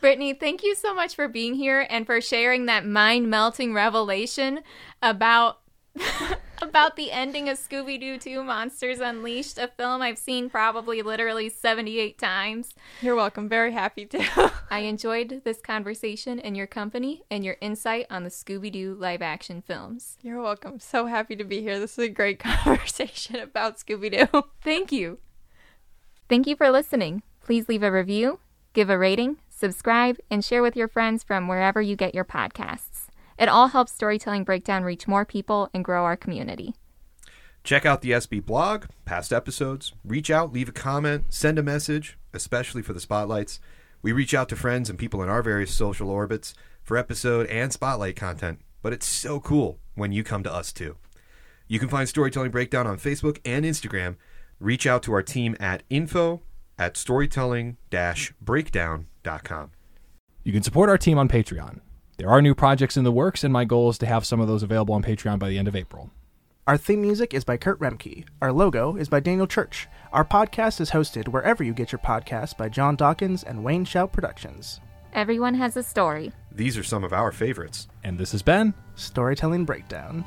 Brittany, thank you so much for being here and for sharing that mind melting revelation about about the ending of Scooby Doo 2 Monsters Unleashed, a film I've seen probably literally 78 times. You're welcome. Very happy to. I enjoyed this conversation and your company and your insight on the Scooby Doo live action films. You're welcome. So happy to be here. This is a great conversation about Scooby Doo. Thank you. Thank you for listening. Please leave a review, give a rating, subscribe, and share with your friends from wherever you get your podcasts. It all helps Storytelling Breakdown reach more people and grow our community. Check out the SB blog, past episodes, reach out, leave a comment, send a message, especially for the spotlights. We reach out to friends and people in our various social orbits for episode and spotlight content, but it's so cool when you come to us too. You can find Storytelling Breakdown on Facebook and Instagram. Reach out to our team at info at storytelling breakdown.com. You can support our team on Patreon. There are new projects in the works, and my goal is to have some of those available on Patreon by the end of April. Our theme music is by Kurt Remke. Our logo is by Daniel Church. Our podcast is hosted wherever you get your podcasts by John Dawkins and Wayne Shout Productions. Everyone has a story. These are some of our favorites. And this has been Storytelling Breakdown.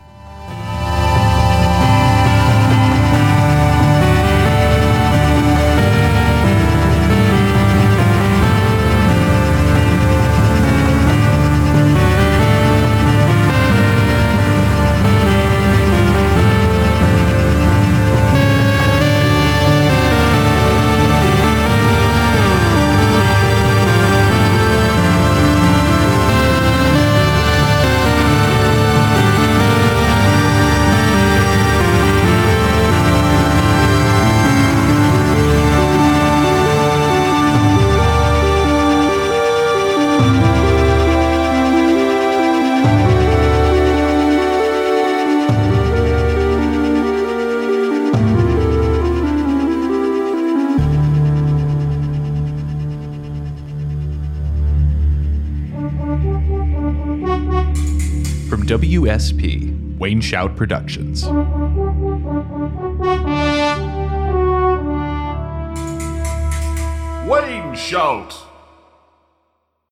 WSP, Wayne Shout Productions. Wayne Shout.